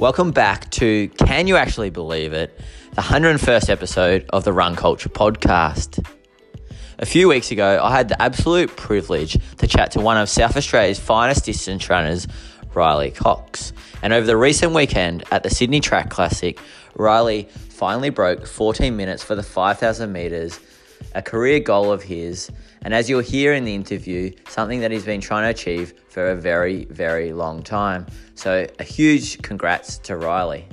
Welcome back to Can You Actually Believe It? The 101st episode of the Run Culture podcast. A few weeks ago, I had the absolute privilege to chat to one of South Australia's finest distance runners, Riley Cox. And over the recent weekend at the Sydney Track Classic, Riley finally broke 14 minutes for the 5,000 metres, a career goal of his, and as you'll hear in the interview, something that he's been trying to achieve for a very, very long time. So, a huge congrats to Riley.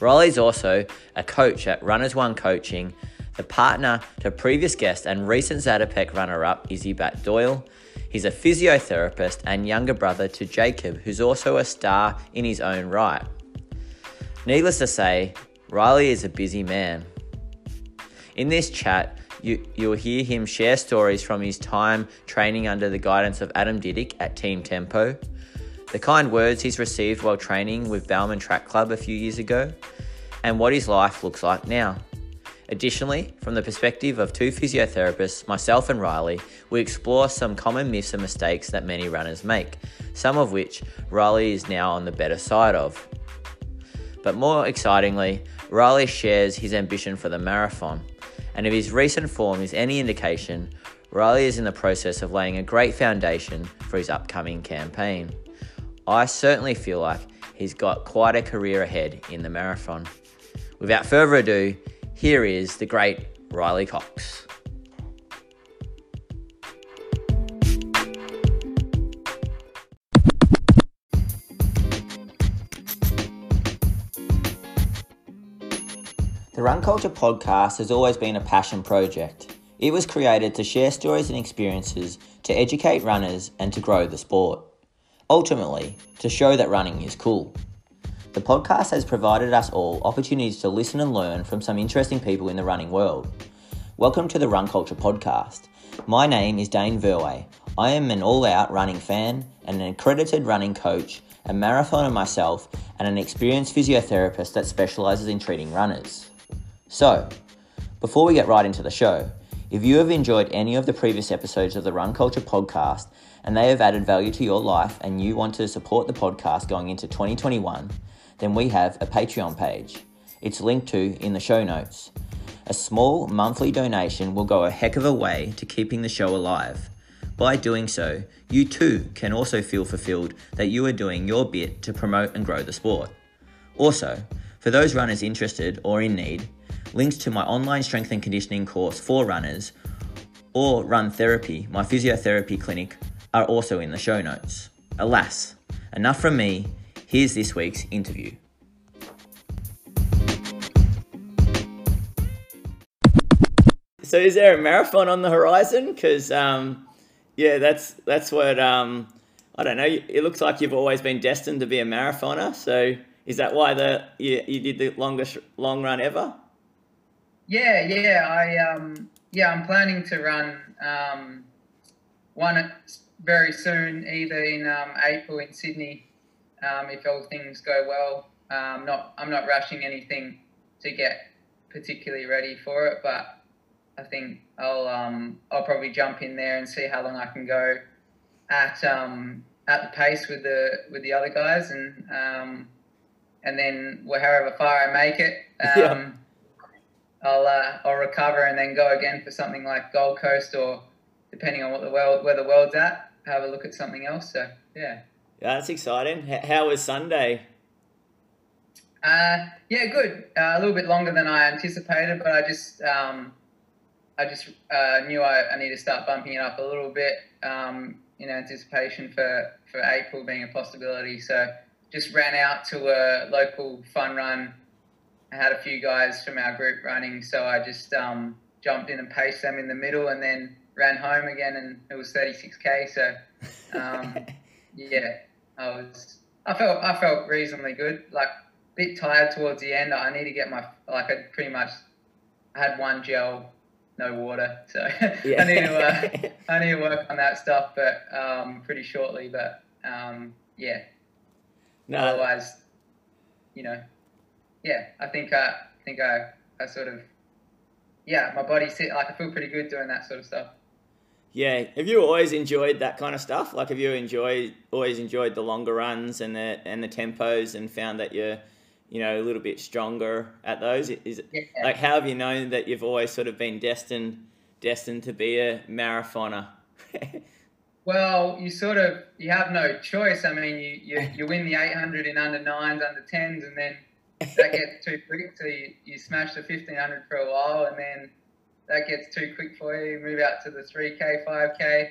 Riley's also a coach at Runners One Coaching, the partner to previous guest and recent Zatopek runner up Izzy Batt-Doyle. He's a physiotherapist and younger brother to Jacob, who's also a star in his own right. Needless to say, Riley is a busy man. In this chat, you, you'll hear him share stories from his time training under the guidance of Adam Didyk at Team Tempo, the kind words he's received while training with Balmain Track Club a few years ago, and what his life looks like now. Additionally, from the perspective of two physiotherapists, myself and Riley, we explore some common myths and mistakes that many runners make, some of which Riley is now on the better side of. But more excitingly, Riley shares his ambition for the marathon and if his recent form is any indication, Riley is in the process of laying a great foundation for his upcoming campaign. I certainly feel like he's got quite a career ahead in the marathon. Without further ado, here is the great Riley Cox. Run Culture podcast has always been a passion project. It was created to share stories and experiences, to educate runners, and to grow the sport. Ultimately, to show that running is cool. The podcast has provided us all opportunities to listen and learn from some interesting people in the running world. Welcome to the Run Culture podcast. My name is Dane Verway. I am an all out running fan and an accredited running coach, a marathoner myself, and an experienced physiotherapist that specialises in treating runners. So, before we get right into the show, if you have enjoyed any of the previous episodes of the Run Culture podcast and they have added value to your life and you want to support the podcast going into 2021, then we have a Patreon page. It's linked to in the show notes. A small monthly donation will go a heck of a way to keeping the show alive. By doing so, you too can also feel fulfilled that you are doing your bit to promote and grow the sport. Also, for those runners interested or in need, links to my online strength and conditioning course for runners, or Run Therapy, my physiotherapy clinic, are also in the show notes. Alas, enough from me. Here's this week's interview. So, is there a marathon on the horizon? Because, um, yeah, that's that's what um, I don't know. It looks like you've always been destined to be a marathoner. So, is that why the you, you did the longest long run ever? Yeah, yeah, I um, yeah, I'm planning to run um, one very soon, either in um, April in Sydney, um, if all things go well. Um, not, I'm not rushing anything to get particularly ready for it, but I think I'll um, I'll probably jump in there and see how long I can go at um, at the pace with the with the other guys, and um, and then however far I make it. Um, yeah I'll uh, I'll recover and then go again for something like Gold Coast or depending on what the world where the world's at, have a look at something else. So yeah. Yeah, that's exciting. How was Sunday? Uh, yeah, good. Uh, a little bit longer than I anticipated, but I just um, I just uh, knew I, I need to start bumping it up a little bit um, in anticipation for, for April being a possibility. So just ran out to a local fun run I had a few guys from our group running, so I just um, jumped in and paced them in the middle, and then ran home again, and it was 36k. So um, yeah, I was I felt I felt reasonably good. Like a bit tired towards the end. I need to get my like I pretty much I had one gel, no water, so yeah. I need to uh, I need to work on that stuff, but um, pretty shortly. But um, yeah, no. otherwise, you know, yeah, I think uh, I think I, I sort of yeah, my body sit like I feel pretty good doing that sort of stuff. Yeah, have you always enjoyed that kind of stuff? Like, have you enjoyed always enjoyed the longer runs and the and the tempos, and found that you're, you know, a little bit stronger at those? Is it, Yeah. like how have you known that you've always sort of been destined destined to be a marathoner? Well, you sort of you have no choice. I mean, you you, you win the 800 in under nines, under tens, and then that gets too quick. So you, you smash the 1500 for a while, and then that gets too quick for you. Move out to the 3k, 5k,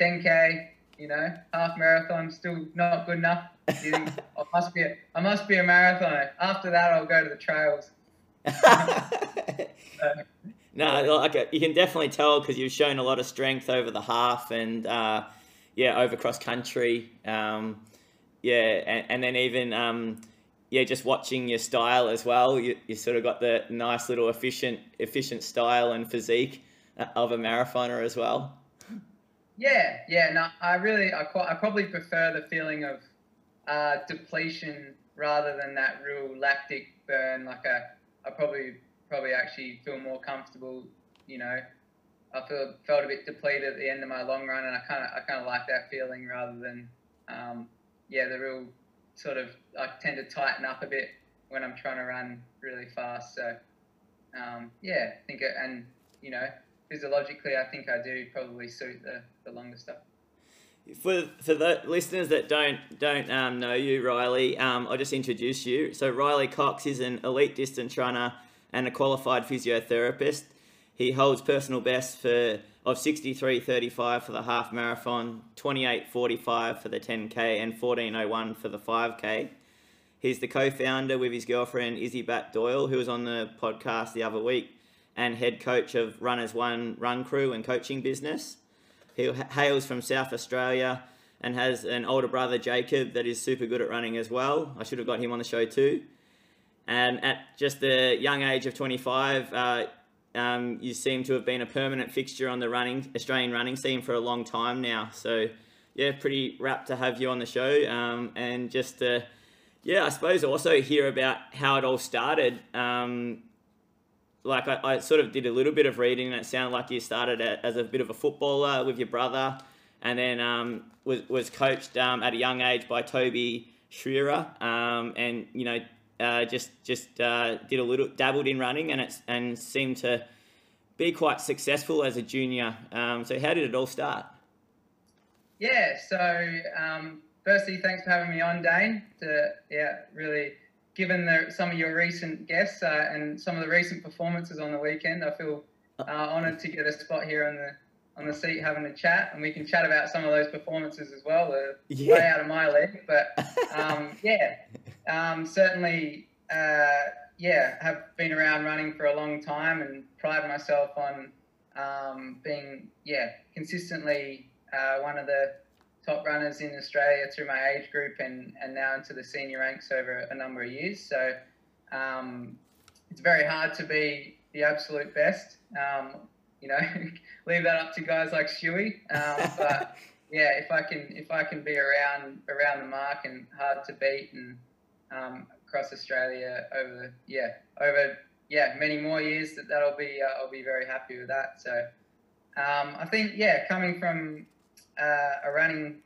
10k. You know, half marathon still not good enough. You think I must be a, I must be a marathoner. After that, I'll go to the trails. no, like you can definitely tell because you've shown a lot of strength over the half and uh, yeah, over cross country. Um, yeah, and, and then even um, yeah, just watching your style as well. You, you sort of got the nice little efficient efficient style and physique uh, of a marathoner as well. Yeah, yeah. No, I really, I, I probably prefer the feeling of uh, depletion rather than that real lactic burn. Like a, I probably, probably actually feel more comfortable. You know, I feel felt a bit depleted at the end of my long run, and I kind of, I kind of like that feeling rather than, um, yeah, the real sort of. I tend to tighten up a bit when I'm trying to run really fast. So, um, yeah, I think, it, and you know, physiologically, I think I do probably suit the, the longer stuff. For for the listeners that don't don't um, know you, Riley, um, I'll just introduce you. So Riley Cox is an elite distance runner and a qualified physiotherapist. He holds personal best for of 63.35 for the half marathon, 28.45 for the 10k, and 14.01 for the 5k. He's the co-founder with his girlfriend Izzy Batt-Doyle, who was on the podcast the other week, and head coach of Runners One Run Crew and coaching business. He hails from South Australia and has an older brother, Jacob, that is super good at running as well. I should have got him on the show too. And at just the young age of 25, uh, um, you seem to have been a permanent fixture on the running Australian running scene for a long time now. So, yeah, pretty rapt to have you on the show. Um, and just to, yeah, I suppose also hear about how it all started. Um, like I, I, sort of did a little bit of reading, and it sounded like you started as a bit of a footballer with your brother, and then um, was was coached um, at a young age by Toby Shearer, um, and you know uh, just just uh, did a little dabbled in running, and it's and seemed to be quite successful as a junior. Um, so how did it all start? Yeah, so um, firstly, thanks for having me on, Dane. To yeah, really given the, some of your recent guests uh, and some of the recent performances on the weekend, I feel uh, honoured to get a spot here on the on the seat having a chat, and we can chat about some of those performances as well. They're Yeah. way out of my league, but um, yeah, um, certainly, uh, yeah, have been around running for a long time and pride myself on um, being yeah consistently uh, one of the top runners in Australia through my age group and, and now into the senior ranks over a number of years. So um, it's very hard to be the absolute best. Um, you know, leave that up to guys like Stewie. Um, but yeah, if I can if I can be around around the mark and hard to beat and um, across Australia over yeah over yeah many more years that that'll be uh, I'll be very happy with that. So um, I think yeah coming from uh, a running,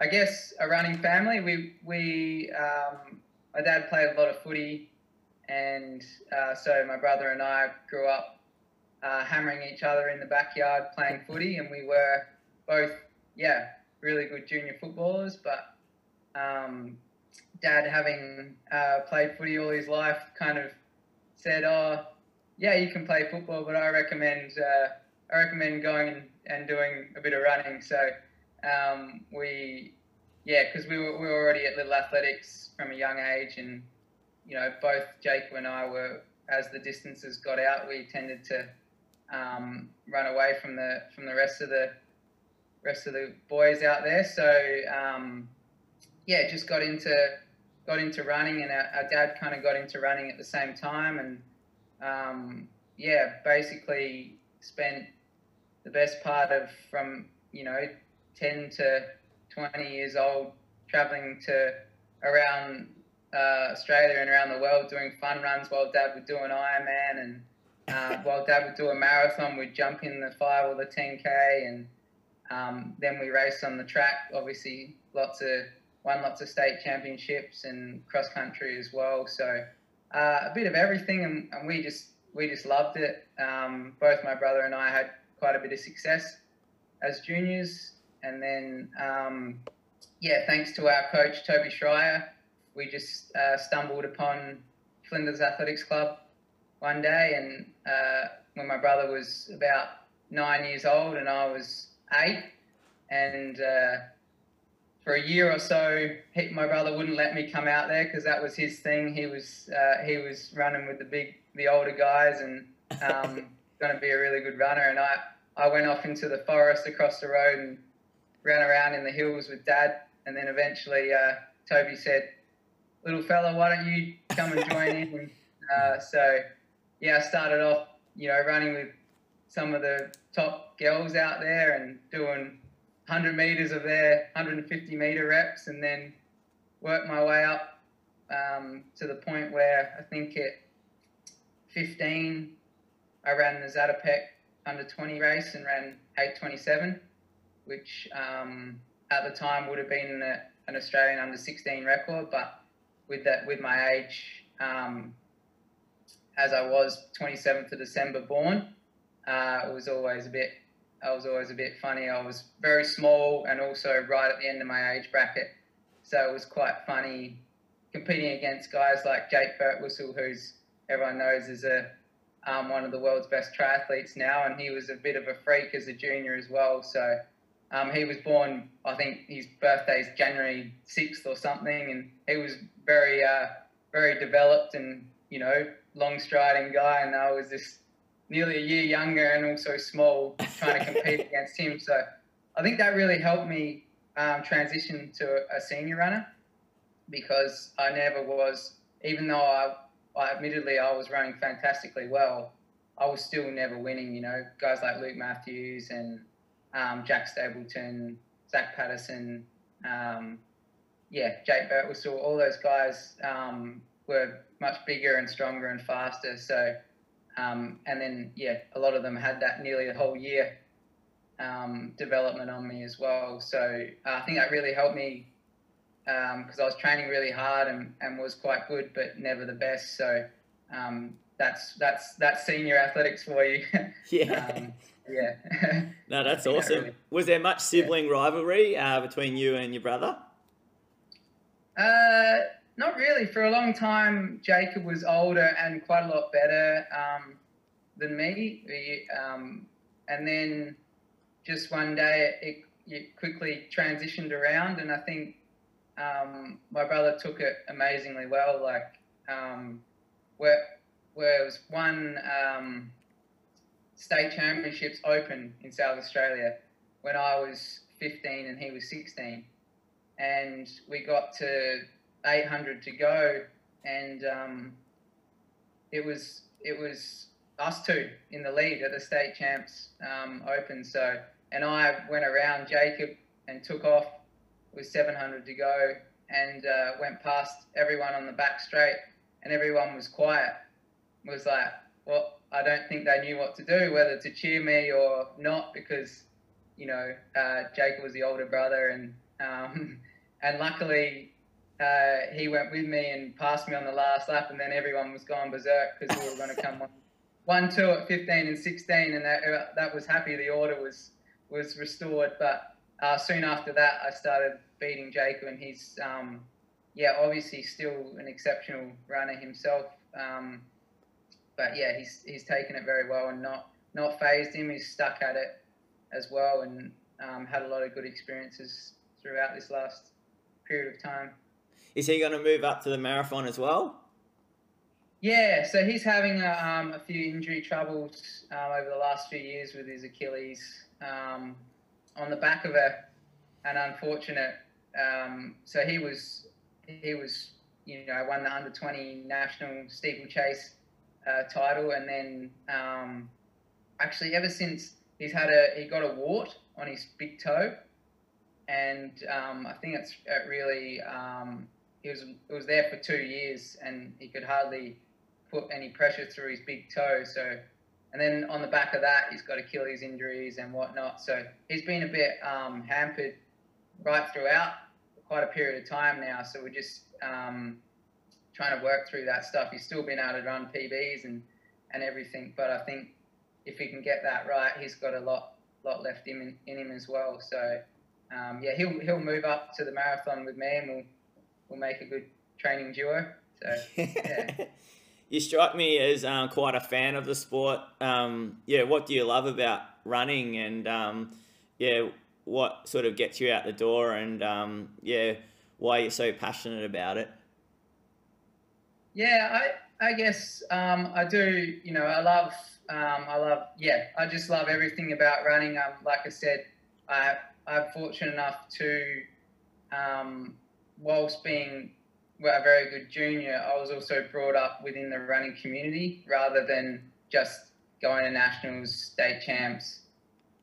I guess a running family. We we um, my dad played a lot of footy, and uh, so my brother and I grew up uh, hammering each other in the backyard playing footy, and we were both yeah really good junior footballers. But um, dad, having uh, played footy all his life, kind of said, "Oh, yeah, you can play football, but I recommend." Uh, I recommend going and, doing a bit of running. So um, we, yeah, because we were, we were already at Little Athletics from a young age, and you know, both Jacob and I were, as the distances got out, we tended to um, run away from the from the rest of the rest of the boys out there. So um, yeah, just got into got into running, and our, our dad kind of got into running at the same time, and um, yeah, basically spent the best part of from you know 10 to 20 years old traveling to around uh, Australia and around the world doing fun runs while dad would do an Ironman and uh, while dad would do a marathon we'd jump in the 5 or the 10k and um, then we raced on the track. Obviously, lots of won lots of state championships and cross country as well. So uh, a bit of everything, and, and, we just we just loved it. Um, both my brother and I had quite a bit of success as juniors, and then um, yeah, thanks to our coach Toby Schreier, we just uh, stumbled upon Flinders Athletics Club one day, and uh, when my brother was about nine years old and I was eight, and uh, for a year or so, he, my brother wouldn't let me come out there because that was his thing. He was uh, he was running with the big, the older guys, and um, going to be a really good runner. And I I went off into the forest across the road and ran around in the hills with dad. And then eventually, uh, Toby said, "Little fella, why don't you come and join in?" And, uh, so yeah, I started off, you know, running with some of the top girls out there and doing 100 meters of their 150 meter reps, and then worked my way up um, to the point where I think at 15 I ran the Zatopek under 20 race and ran 827, which um, at the time would have been a, an Australian under 16 record, but with that with my age, um, as I was 27th of December born, uh, it was always a bit I was always a bit funny. I was very small and also right at the end of my age bracket. So it was quite funny competing against guys like Jake Birtwistle, who's everyone knows is a um, one of the world's best triathletes now, and he was a bit of a freak as a junior as well. So um, he was born, I think his birthday is January 6th or something, and he was very, uh, very developed and, you know, long striding guy, and I was this nearly a year younger and also small, trying to compete against him. So I think that really helped me um, transition to a senior runner because I never was, even though I, I admittedly I was running fantastically well, I was still never winning. You know, guys like Luke Matthews and um, Jack Stapleton, Zach Patterson, um, yeah, Jake Birtwistle, all those guys um, were much bigger and stronger and faster. So um, and then, yeah, a lot of them had that nearly the whole year um, development on me as well. So uh, I think that really helped me because um, I was training really hard and, and was quite good, but never the best. So um, that's that's that's senior athletics for you. yeah. Um, yeah. no, that's awesome. That really, was there much sibling yeah. rivalry uh, between you and your brother? Uh, not really. For a long time, Jacob was older and quite a lot better um, than me. Um, and then just one day, it, it, quickly transitioned around, and I think um, my brother took it amazingly well. Like um, where where it was one um, state championships open in South Australia when I was 15 and he was 16, and we got to 800 to go, and um, it was it was us two in the lead at the state champs um, open. So, and I went around Jacob and took off with 700 to go, and uh, went past everyone on the back straight, and everyone was quiet. Was like, well, I don't think they knew what to do, whether to cheer me or not, because you know uh, Jacob was the older brother, and um, and luckily uh, he went with me and passed me on the last lap, and then everyone was going berserk because we were going to come on one, two at 15 and 16, and that uh, that was happy. The order was was restored, but uh, soon after that, I started beating Jacob, and he's um, yeah, obviously still an exceptional runner himself. Um, but yeah, he's he's taken it very well and not not phased him. He's stuck at it as well, and um, had a lot of good experiences throughout this last period of time. Is he going to move up to the marathon as well? Yeah, so he's having a, um, a few injury troubles um, over the last few years with his Achilles um, on the back of a an unfortunate. Um, so he was he was you know won the under twenty national steeplechase uh, title, and then um, actually ever since he's had a he got a wart on his big toe, and um, I think it's it really he was it was there for two years and he could hardly put any pressure through his big toe. So, and then on the back of that, he's got Achilles injuries and whatnot. So he's been a bit um, hampered right throughout quite a period of time now. So we're just um, trying to work through that stuff. He's still been able to run PBs and, and everything, but I think if he can get that right, he's got a lot lot left in, in him as well. So um, yeah, he'll he'll move up to the marathon with me, and we'll we'll make a good training duo. So yeah. you strike me as um, quite a fan of the sport. Um, yeah, what do you love about running, and um, yeah, what sort of gets you out the door, and um, yeah, why you're so passionate about it? Yeah, I I guess um, I do. You know, I love um, I love yeah, I just love everything about running. Um, like I said, I I'm fortunate enough to, um, whilst being a very good junior, I was also brought up within the running community rather than just going to nationals, state champs,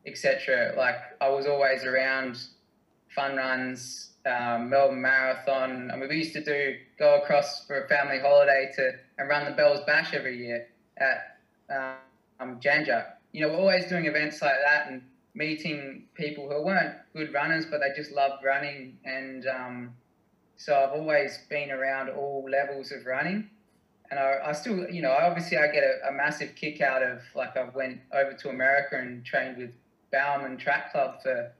etc. Like I was always around fun runs, um, Melbourne Marathon. I mean, we used to do go across for a family holiday to and run the Bells Bash every year at um, Janja. You know, we're always doing events like that and meeting people who weren't good runners, but they just loved running. And um, so I've always been around all levels of running. And I, I still, you know, obviously I get a, a, massive kick out of like I went over to America and trained with Bowerman Track Club for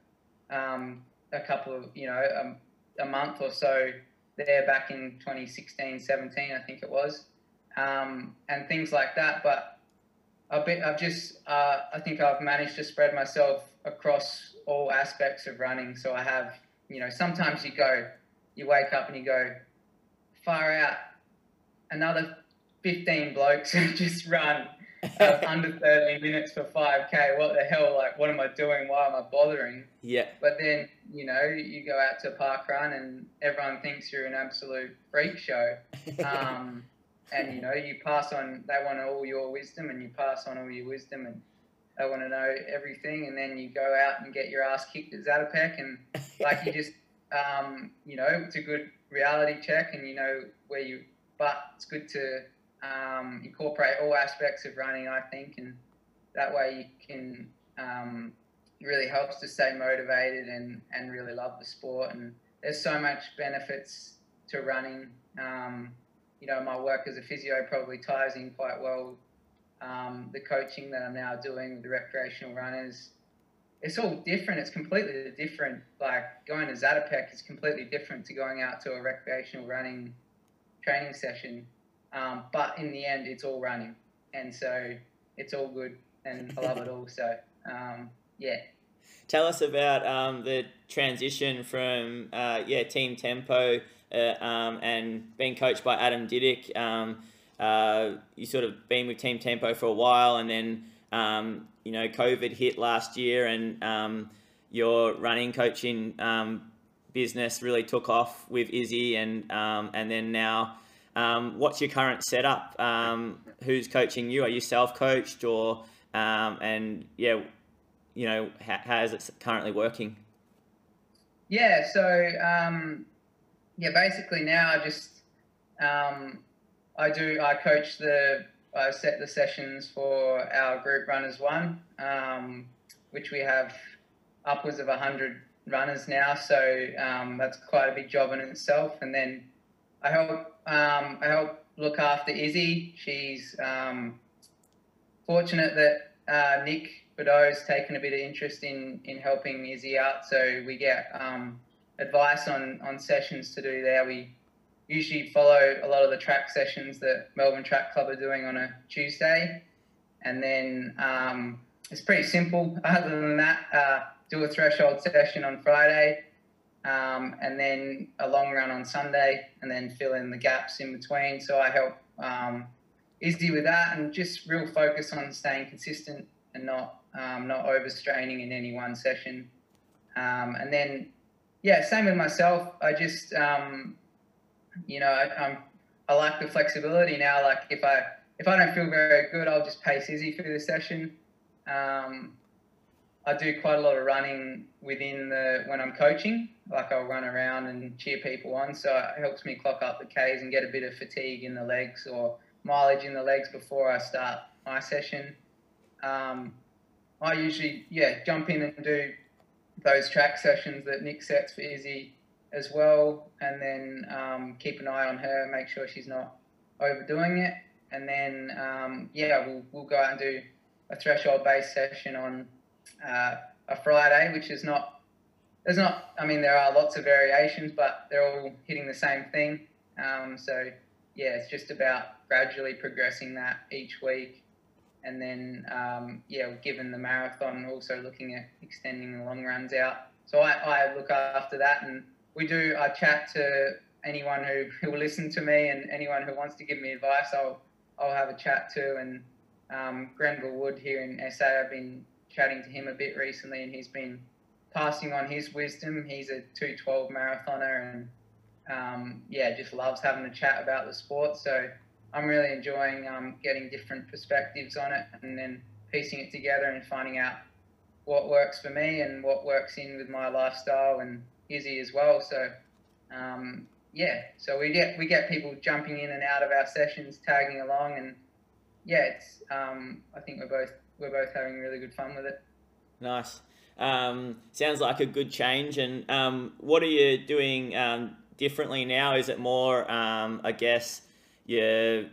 um, a couple of, you know, a, a, month or so there back in 2016, 17, I think it was, um, and things like that. But I've, I've just, uh, I think I've managed to spread myself across all aspects of running. So I have, you know, sometimes you go, you wake up and you go, far out, another 15 blokes who just run under 13 minutes for 5k. What the hell? Like, what am I doing? Why am I bothering? Yeah. But then, you know, you go out to a park run and everyone thinks you're an absolute freak show. Um, and you know you pass on they want all your wisdom and you pass on all your wisdom and they want to know everything and then you go out and get your ass kicked at Zatopek and like you just um, you know it's a good reality check and you know where you but it's good to um, incorporate all aspects of running I think and that way you can um, it really helps to stay motivated and, and really love the sport and there's so much benefits to running um, you know, my work as a physio probably ties in quite well. Um, the coaching that I'm now doing with the recreational runners, it's all different. It's completely different. Like going to Zatopek is completely different to going out to a recreational running training session. Um, but in the end, it's all running, and so it's all good, and I love it all. So um, yeah. Tell us about um, the transition from uh, yeah Team Tempo uh, um, and being coached by Adam Didyk. Um, uh, you sort of been with Team Tempo for a while, and then um, you know COVID hit last year, and um, your running coaching um, business really took off with Izzy, and um, and then now. what's your current setup? who's coaching you? Are you self-coached, or and yeah, you know, how, how is it currently working? Yeah, so um, yeah, basically now I just um, I do I coach the I set the sessions for our group runners one, um, which we have upwards of hundred runners now. So um, that's quite a big job in itself. And then I help um, I help look after Izzy. She's um, fortunate that uh, Nick Bideau's taken a bit of interest in in helping Izzy out. So we get um, advice on, on sessions to do there. We usually follow a lot of the track sessions that Melbourne Track Club are doing on a Tuesday. And then um, it's pretty simple. Other than that, uh, do a threshold session on Friday, um, and then a long run on Sunday, and then fill in the gaps in between. So I help um, Izzy with that, and just real focus on staying consistent and not um, not overstraining in any one session. Um, and then yeah, same with myself. I just, um, you know, I, I'm, I like the flexibility now. Like if I if I don't feel very good, I'll just pace easy through the session. Um, I do quite a lot of running within the when I'm coaching. Like I'll run around and cheer people on, so it helps me clock up the Ks and get a bit of fatigue in the legs or mileage in the legs before I start my session. um, I usually yeah jump in and do those track sessions that Nick sets for Izzy as well, and then um, keep an eye on her, make sure she's not overdoing it, and then um, yeah we'll we'll go out and do a threshold based session on uh, a Friday, which is not there's not I mean there are lots of variations, but they're all hitting the same thing. Um, so yeah, it's just about gradually progressing that each week. And then, um, yeah, given the marathon, also looking at extending the long runs out. So I, I look after that, and we do. I chat to anyone who, who will listen to me, and anyone who wants to give me advice. I'll I'll have a chat to. And um, Grenville Wood here in SA, I've been chatting to him a bit recently, and he's been passing on his wisdom. He's a 212 marathoner, and um, yeah, just loves having a chat about the sport. So I'm really enjoying um, getting different perspectives on it and then piecing it together and finding out what works for me and what works in with my lifestyle and Izzy as well. So um, yeah, so we get we get people jumping in and out of our sessions, tagging along, and yeah, it's um, I think we're both we're both having really good fun with it. Nice. Um, sounds like a good change. And um, what are you doing um, differently now? Is it more, um, I guess, you're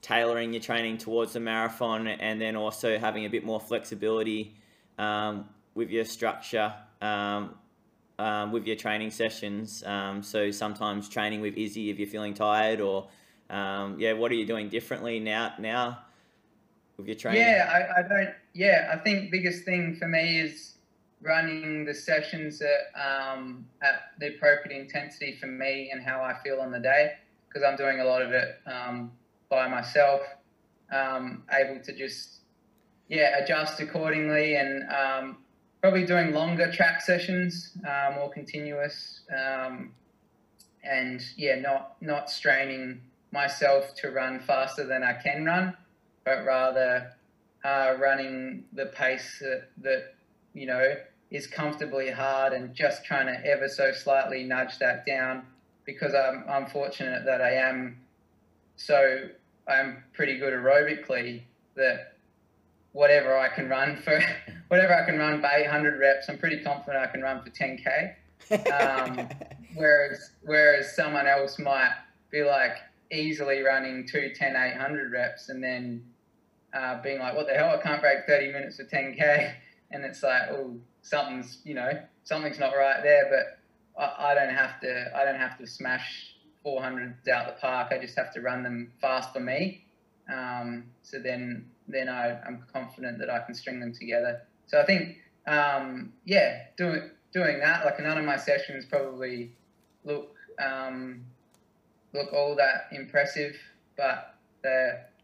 tailoring your training towards the marathon and then also having a bit more flexibility um, with your structure, um, with your training sessions? Um, so sometimes training with Izzy if you're feeling tired or, um, yeah, what are you doing differently now, now with your training? Yeah, I, I don't, yeah, I think biggest thing for me is running the sessions at, um, at the appropriate intensity for me and how I feel on the day because I'm doing a lot of it um, by myself, um, able to just yeah adjust accordingly and probably doing longer track sessions, uh, more continuous, um, and yeah, not not straining myself to run faster than I can run, but rather uh, running the pace that, that you know is comfortably hard and just trying to ever so slightly nudge that down because I'm, I'm fortunate that I am so I'm pretty good aerobically that whatever I can run for whatever I can run by 800 reps, I'm pretty confident I can run for 10k. Um, whereas whereas someone else might be like easily running two 10 800 reps and then uh, being like, what the hell, I can't break 30 minutes for 10k, and it's like, oh, something's you know something's not right there, but I, I don't have to I don't have to smash 400s out the park. I just have to run them fast for me. Um, so then then I, I'm confident that I can string them together. So I think um, yeah, doing doing that like none of my sessions probably look um, look all that impressive, but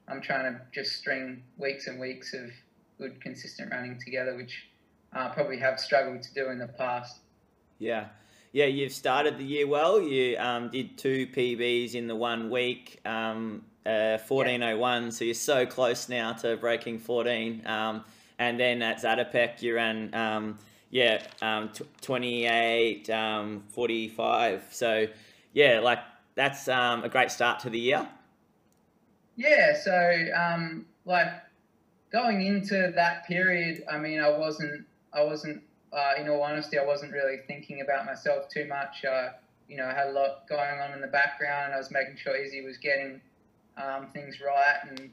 I'm trying to just string weeks and weeks of good consistent running together, which I probably have struggled to do in the past. Yeah yeah, you've started the year well. You um, did two PBs in the one week, um, uh, 1401, so you're so close now to breaking 14. Um, and then at Zatopek, you ran, um, yeah, um, t- 28, um, 45. So, yeah, like that's um, a great start to the year. Yeah, so um, like going into that period, I mean, I wasn't, I wasn't uh, in all honesty, I wasn't really thinking about myself too much. Uh, you know, I had a lot going on in the background. I was making sure Izzy was getting um, things right, and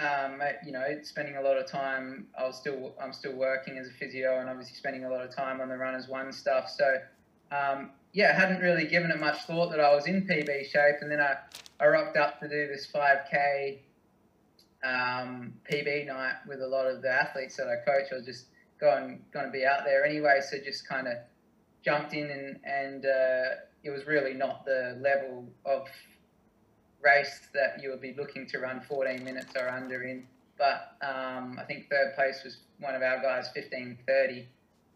um, you know, spending a lot of time. I was still, I'm still working as a physio, and obviously spending a lot of time on the runners one stuff. So, um, yeah, hadn't really given it much thought that I was in PB shape, and then I, I rocked up to do this 5K um, PB night with a lot of the athletes that I coach. I was just going going to be out there anyway. So just kind of jumped in and and uh, it was really not the level of race that you would be looking to run 14 minutes or under in. But um, I think third place was one of our guys, 15:30.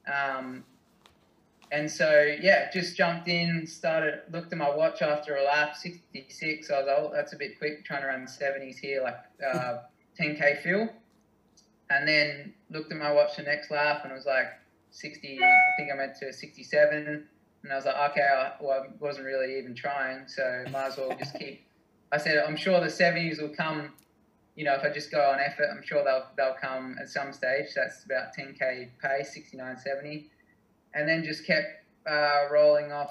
Um, and so yeah, just jumped in, started looked at my watch after a lap, 66. I was like, oh, that's a bit quick, trying to run 70s here, like uh, 10k fill and then looked at my watch the next lap and it was like 60 i think i went to 67 and i was like okay I, well, I wasn't really even trying so might as well just keep i said i'm sure the 70s will come you know, if I just go on effort, I'm sure they'll they'll come at some stage. That's about 10k pace, 69, 70, and then just kept uh, rolling off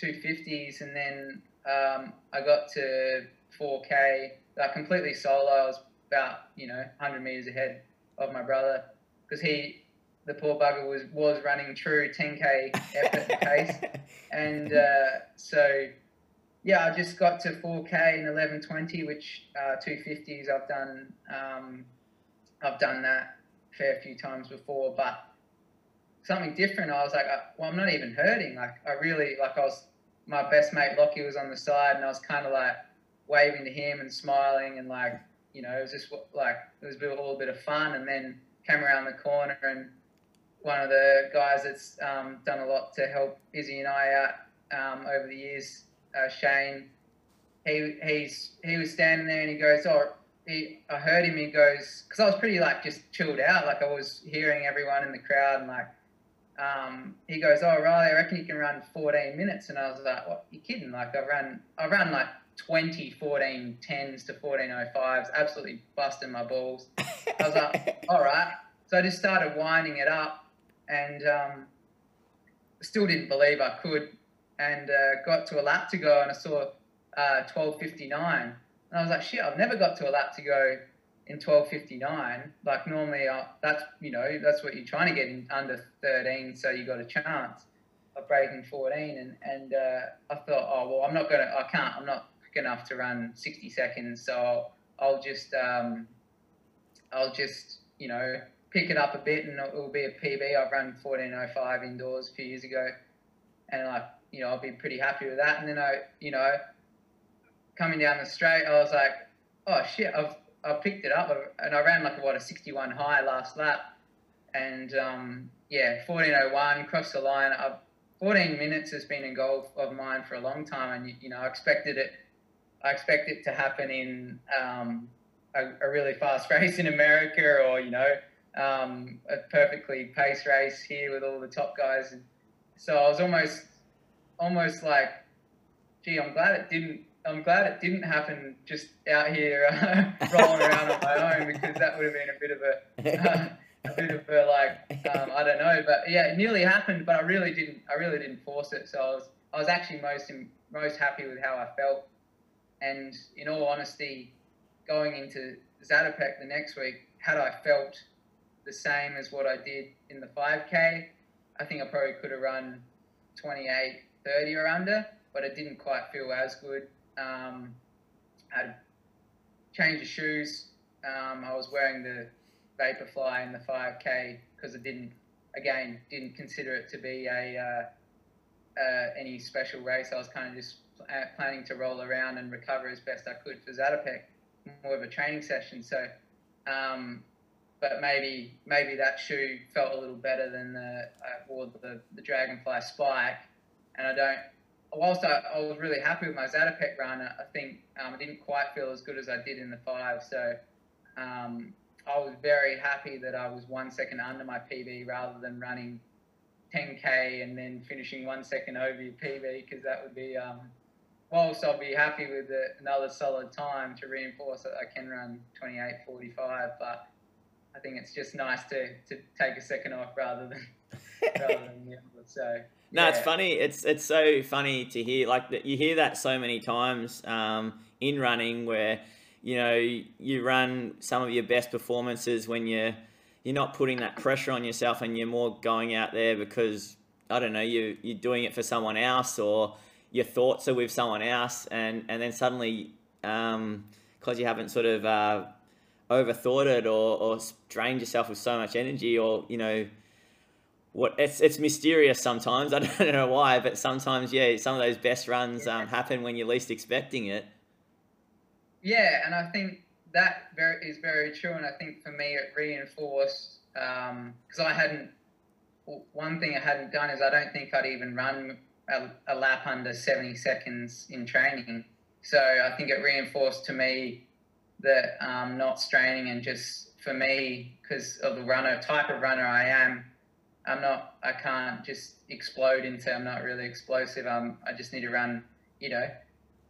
250s, and then um, I got to 4k. Like completely solo. I was about you know 100 meters ahead of my brother because he, the poor bugger, was was running true 10k effort pace, and uh, so yeah, I just got to 4K in 1120, which uh, 250s I've done. Um, I've done that a fair few times before, but something different. I was like, uh, well, I'm not even hurting. Like I really like I was. My best mate Lockie was on the side, and I was kind of like waving to him and smiling, and like you know, it was just like it was a, bit, a little bit of fun. And then came around the corner, and one of the guys that's um, done a lot to help Izzy and I out um, over the years uh, Shane, he he's he was standing there and he goes, oh, he, I heard him. He goes, because I was pretty like just chilled out, like I was hearing everyone in the crowd and like. Um, he goes, oh Riley, I reckon you can run 14 minutes, and I was like, what? You kidding? Like I run, I run like 20, 14, 10s to 14.05s, absolutely busting my balls. I was like, all right. So I just started winding it up, and um, still didn't believe I could and uh, got to a lap to go, and I saw uh, 12:59, and I was like, shit, I've never got to a lap to go in 12:59. Like normally, uh, that's you know that's what you're trying to get in under 13, so you got a chance of breaking 14. And and uh, I thought, oh well, I'm not gonna, I can't, I'm not quick enough to run 60 seconds, so I'll, I'll just um, I'll just you know pick it up a bit, and it will be a PB. I've run 14:05 indoors a few years ago, and like you know, I'll be pretty happy with that. And then I, you know, coming down the straight, I was like, oh shit, I've I picked it up, and I ran like what a 61 high last lap, and um, yeah, 14:01 crossed the line. I've, 14 minutes has been a goal of mine for a long time, and you know, I expected it. I expect it to happen in um, a, a, really fast race in America, or you know, um, a perfectly paced race here with all the top guys. So I was almost almost like, gee, I'm glad it didn't. I'm glad it didn't happen just out here uh, rolling around on my own because that would have been a bit of a, uh, a bit of a like um, I don't know, but yeah, it nearly happened, but I really didn't. I really didn't force it, so I was I was actually most most happy with how I felt, and in all honesty, going into Zatopek the next week, had I felt the same as what I did in the 5K, I think I probably could have run 28 30 or under, but it didn't quite feel as good. Um, I had change of shoes. Um, I was wearing the Vaporfly in the 5K because I didn't, again, didn't consider it to be a uh, uh, any special race. I was kind of just uh, planning to roll around and recover as best I could for Zatopek, more of a training session. So, um, but maybe maybe that shoe felt a little better than the I wore the, the Dragonfly Spike and I don't. Whilst I, I was really happy with my Zatopek run, I think um, I didn't quite feel as good as I did in the five. So um, I was very happy that I was one second under my PB rather than running 10k and then finishing one second over your PB because that would be. Um, whilst I'll be happy with the, another solid time to reinforce that I can run 28:45, but I think it's just nice to, to take a second off rather than rather than the other. So no, yeah. it's funny. It's it's so funny to hear. Like you hear that so many times um, in running, where you know you run some of your best performances when you're you're not putting that pressure on yourself, and you're more going out there because I don't know you you're doing it for someone else, or your thoughts are with someone else, and and then suddenly because um, you haven't sort of uh, overthought it or or drained yourself with so much energy, or you know what it's it's mysterious sometimes. I don't know why, but sometimes yeah, some of those best runs um, happen when you're least expecting it. Yeah, and I think that very is very true, and I think for me it reinforced because um, I hadn't. One thing I hadn't done is I don't think I'd even run a, a lap under seventy seconds in training. So I think it reinforced to me that um, not straining and just for me because of the runner type of runner I am I'm not. I can't just explode into. I'm not really explosive. I'm. I just need to run. You know,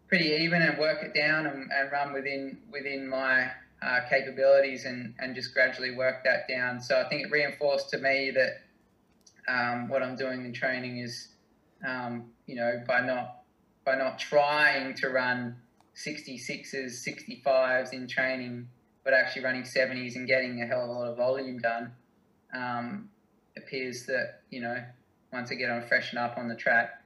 pretty even and work it down and, and run within within my uh, capabilities and, and just gradually work that down. So I think it reinforced to me that um, what I'm doing in training is, um, you know, by not by not trying to run 66s, 65s in training, but actually running 70s and getting a hell of a lot of volume done, um, appears that you know once I get on freshen up on the track,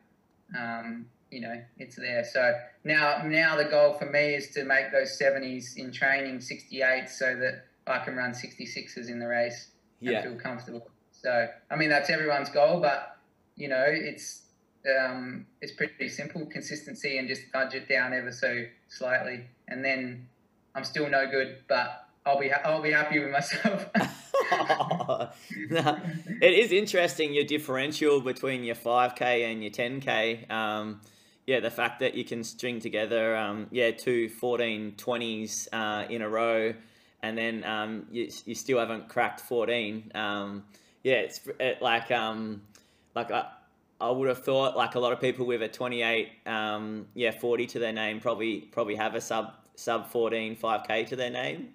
um, you know, it's there. So now, now the goal for me is to make those 70s in training 68 so that I can run 66s in the race and Yeah. feel comfortable. So, I mean, that's everyone's goal, but you know, it's um, it's pretty simple consistency and just nudge it down ever so slightly, and then I'm still no good, but I'll be ha- I'll be happy with myself. It is interesting your differential between your 5k and your 10k. Um, yeah, the fact that you can string together, um, yeah, two 14 20s uh, in a row, and then um, you, you still haven't cracked 14. Um, yeah, it's it, like um, like I, I would have thought like a lot of people with a 28, um, yeah, 40 to their name probably probably have a sub sub 14 5k to their name.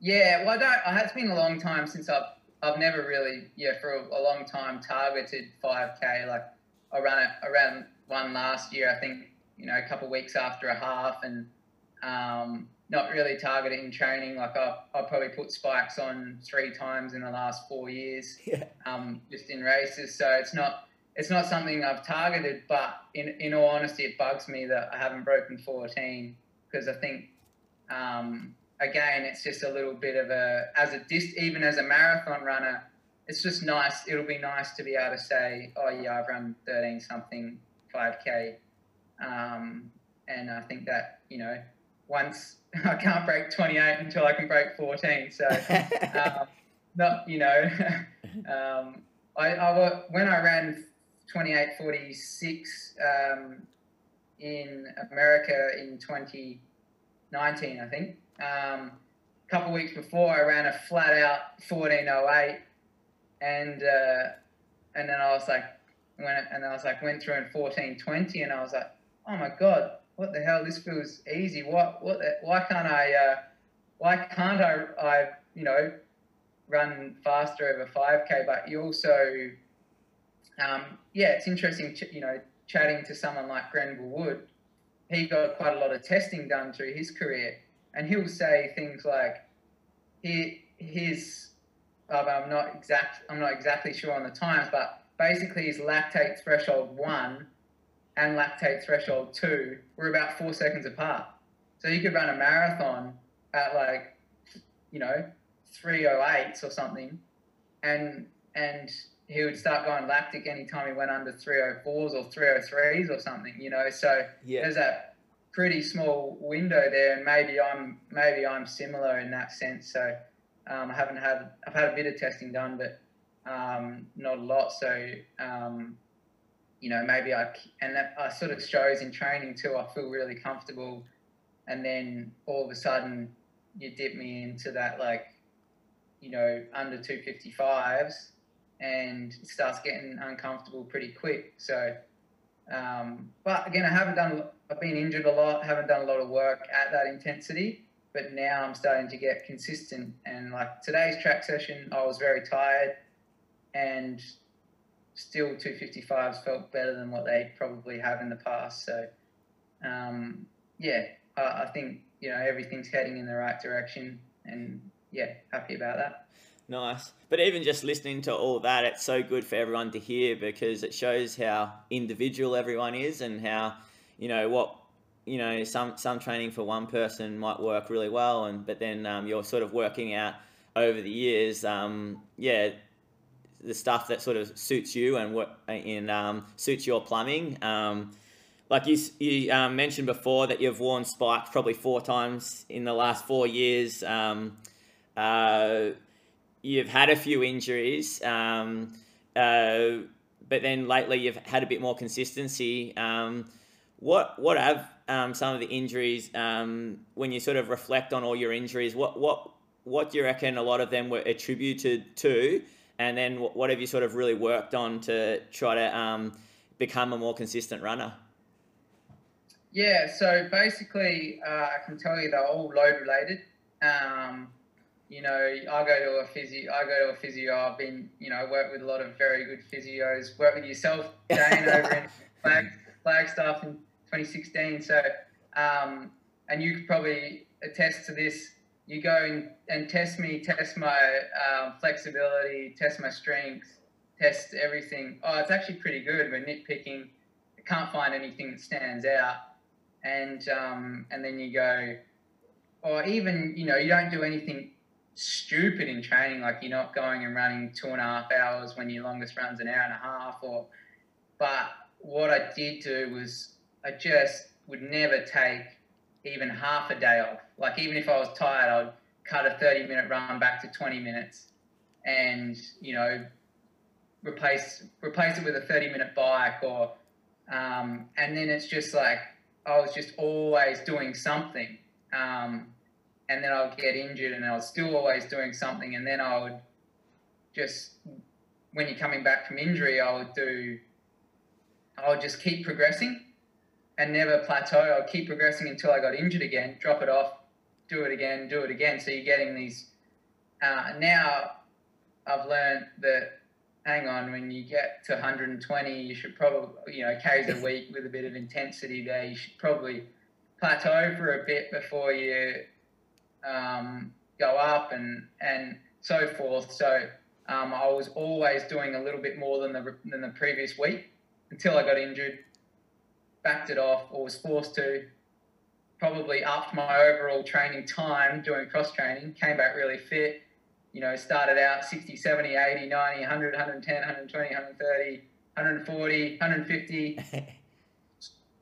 Yeah, well, I don't. It's been a long time since I've I've never really, yeah, for a, a long time targeted 5k. Like I ran it around one last year, I think. You know, a couple of weeks after a half, and um, not really targeting training. Like I I probably put spikes on three times in the last four years, Yeah. um, just in races. So it's not it's not something I've targeted. But in in all honesty, it bugs me that I haven't broken 14 because I think. Um, again, it's just a little bit of a as a dist even as a marathon runner, it's just nice. It'll be nice to be able to say, oh yeah, I've run thirteen something five k, um, and I think that you know once I can't break twenty eight until I can break fourteen. So um, not you know, um, I, I when I ran twenty eight forty six um, in America in twenty nineteen, I think. Um, a couple weeks before, I ran a flat out 1408, and uh, and then I was like, when and I was like went through in 1420, and I was like, oh my god, what the hell? This feels easy. What what? The, why can't I? Uh, why can't I? I you know run faster over 5k? But you also, um, yeah, it's interesting. Ch- you know, chatting to someone like Grenville Wood, he got quite a lot of testing done through his career and he'll say things like, he, his, uh, I'm not exact, I'm not exactly sure on the times, but basically his lactate threshold one and lactate threshold two were about four seconds apart. So you could run a marathon at like, you know, 308s or something, and and he would start going lactic anytime he went under 304s or 303s or something, you know. So Yeah. there's that pretty small window there, and maybe I'm maybe I'm similar in that sense. So um, I haven't had I've had a bit of testing done, but um, not a lot. So um, you know maybe I and that I sort of shows in training too. I feel really comfortable, and then all of a sudden you dip me into that like you know under 255s, and it starts getting uncomfortable pretty quick. So. Um, but again, I haven't done. I've been injured a lot. Haven't done a lot of work at that intensity. But now I'm starting to get consistent. And like today's track session, I was very tired, and still 255s felt better than what they probably have in the past. So um, yeah, I, I think you know everything's heading in the right direction, and yeah, happy about that. Nice. But even just listening to all that, it's so good for everyone to hear because it shows how individual everyone is and how, you know, what, you know, some, some training for one person might work really well. And, but then um, you're sort of working out over the years, um, yeah, the stuff that sort of suits you and what in um, suits your plumbing. Um, like you, you um, mentioned before that you've worn spikes probably four times in the last four years. Um, uh, you've had a few injuries, um, uh, but then lately you've had a bit more consistency. Um, what what have um, some of the injuries um, when you sort of reflect on all your injuries? What what what do you reckon a lot of them were attributed to? And then what, what have you sort of really worked on to try to um, become a more consistent runner? Yeah, so basically, uh, I can tell you they're all load related. Um, you know, I go to a physio. I go to a physio. I've been, you know, worked with a lot of very good physios. Worked with yourself, Jane, over in Flag, Flagstaff in 2016. So, um, and you could probably attest to this. You go and, and test me, test my um, flexibility, test my strength, test everything. Oh, it's actually pretty good. We're nitpicking. I can't find anything that stands out. And um, and then you go, or even you know, you don't do anything stupid in training, like you're not going and running two and a half hours when your longest run's an hour and a half. Or, but what I did do was I just would never take even half a day off. Like even if I was tired, I'd cut a 30 minute run back to 20 minutes, and you know, replace replace it with a 30 minute bike or, um, and then it's just like I was just always doing something. Um, and then I would get injured, and I was still always doing something, and then I would just when you're coming back from injury, I would do, I would just keep progressing and never plateau. I'd keep progressing until I got injured again, drop it off, do it again, do it again. So you're getting these. Uh, now I've learned that hang on, when you get to 120, you should probably, you know, carries a week with a bit of intensity there. You should probably plateau for a bit before you um, go up and and so forth. So um, I was always doing a little bit more than the than the previous week until I got injured, backed it off, or was forced to. Probably upped my overall training time doing cross training, came back really fit. You know, started out 60, 70, 80, 90, 100, 110, 120, 130, 140, 150.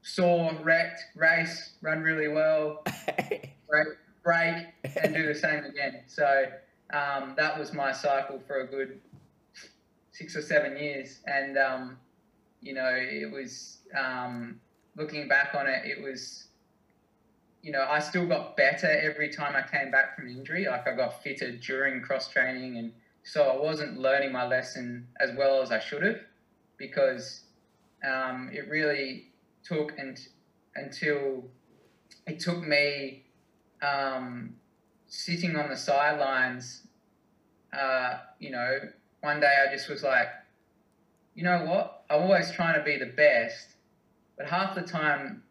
Saw, wrecked, race, run really well. Great break, and do the same again. So um, that was my cycle for a good six or seven years. And, um, you know, it was, um, looking back on it, it was, you know, I still got better every time I came back from injury. Like I got fitter during cross training. And so I wasn't learning my lesson as well as I should have because um, it really took and, until it took me um, sitting on the sidelines, uh, you know, one day I just was like, you know what? I'm always trying to be the best, but half the time,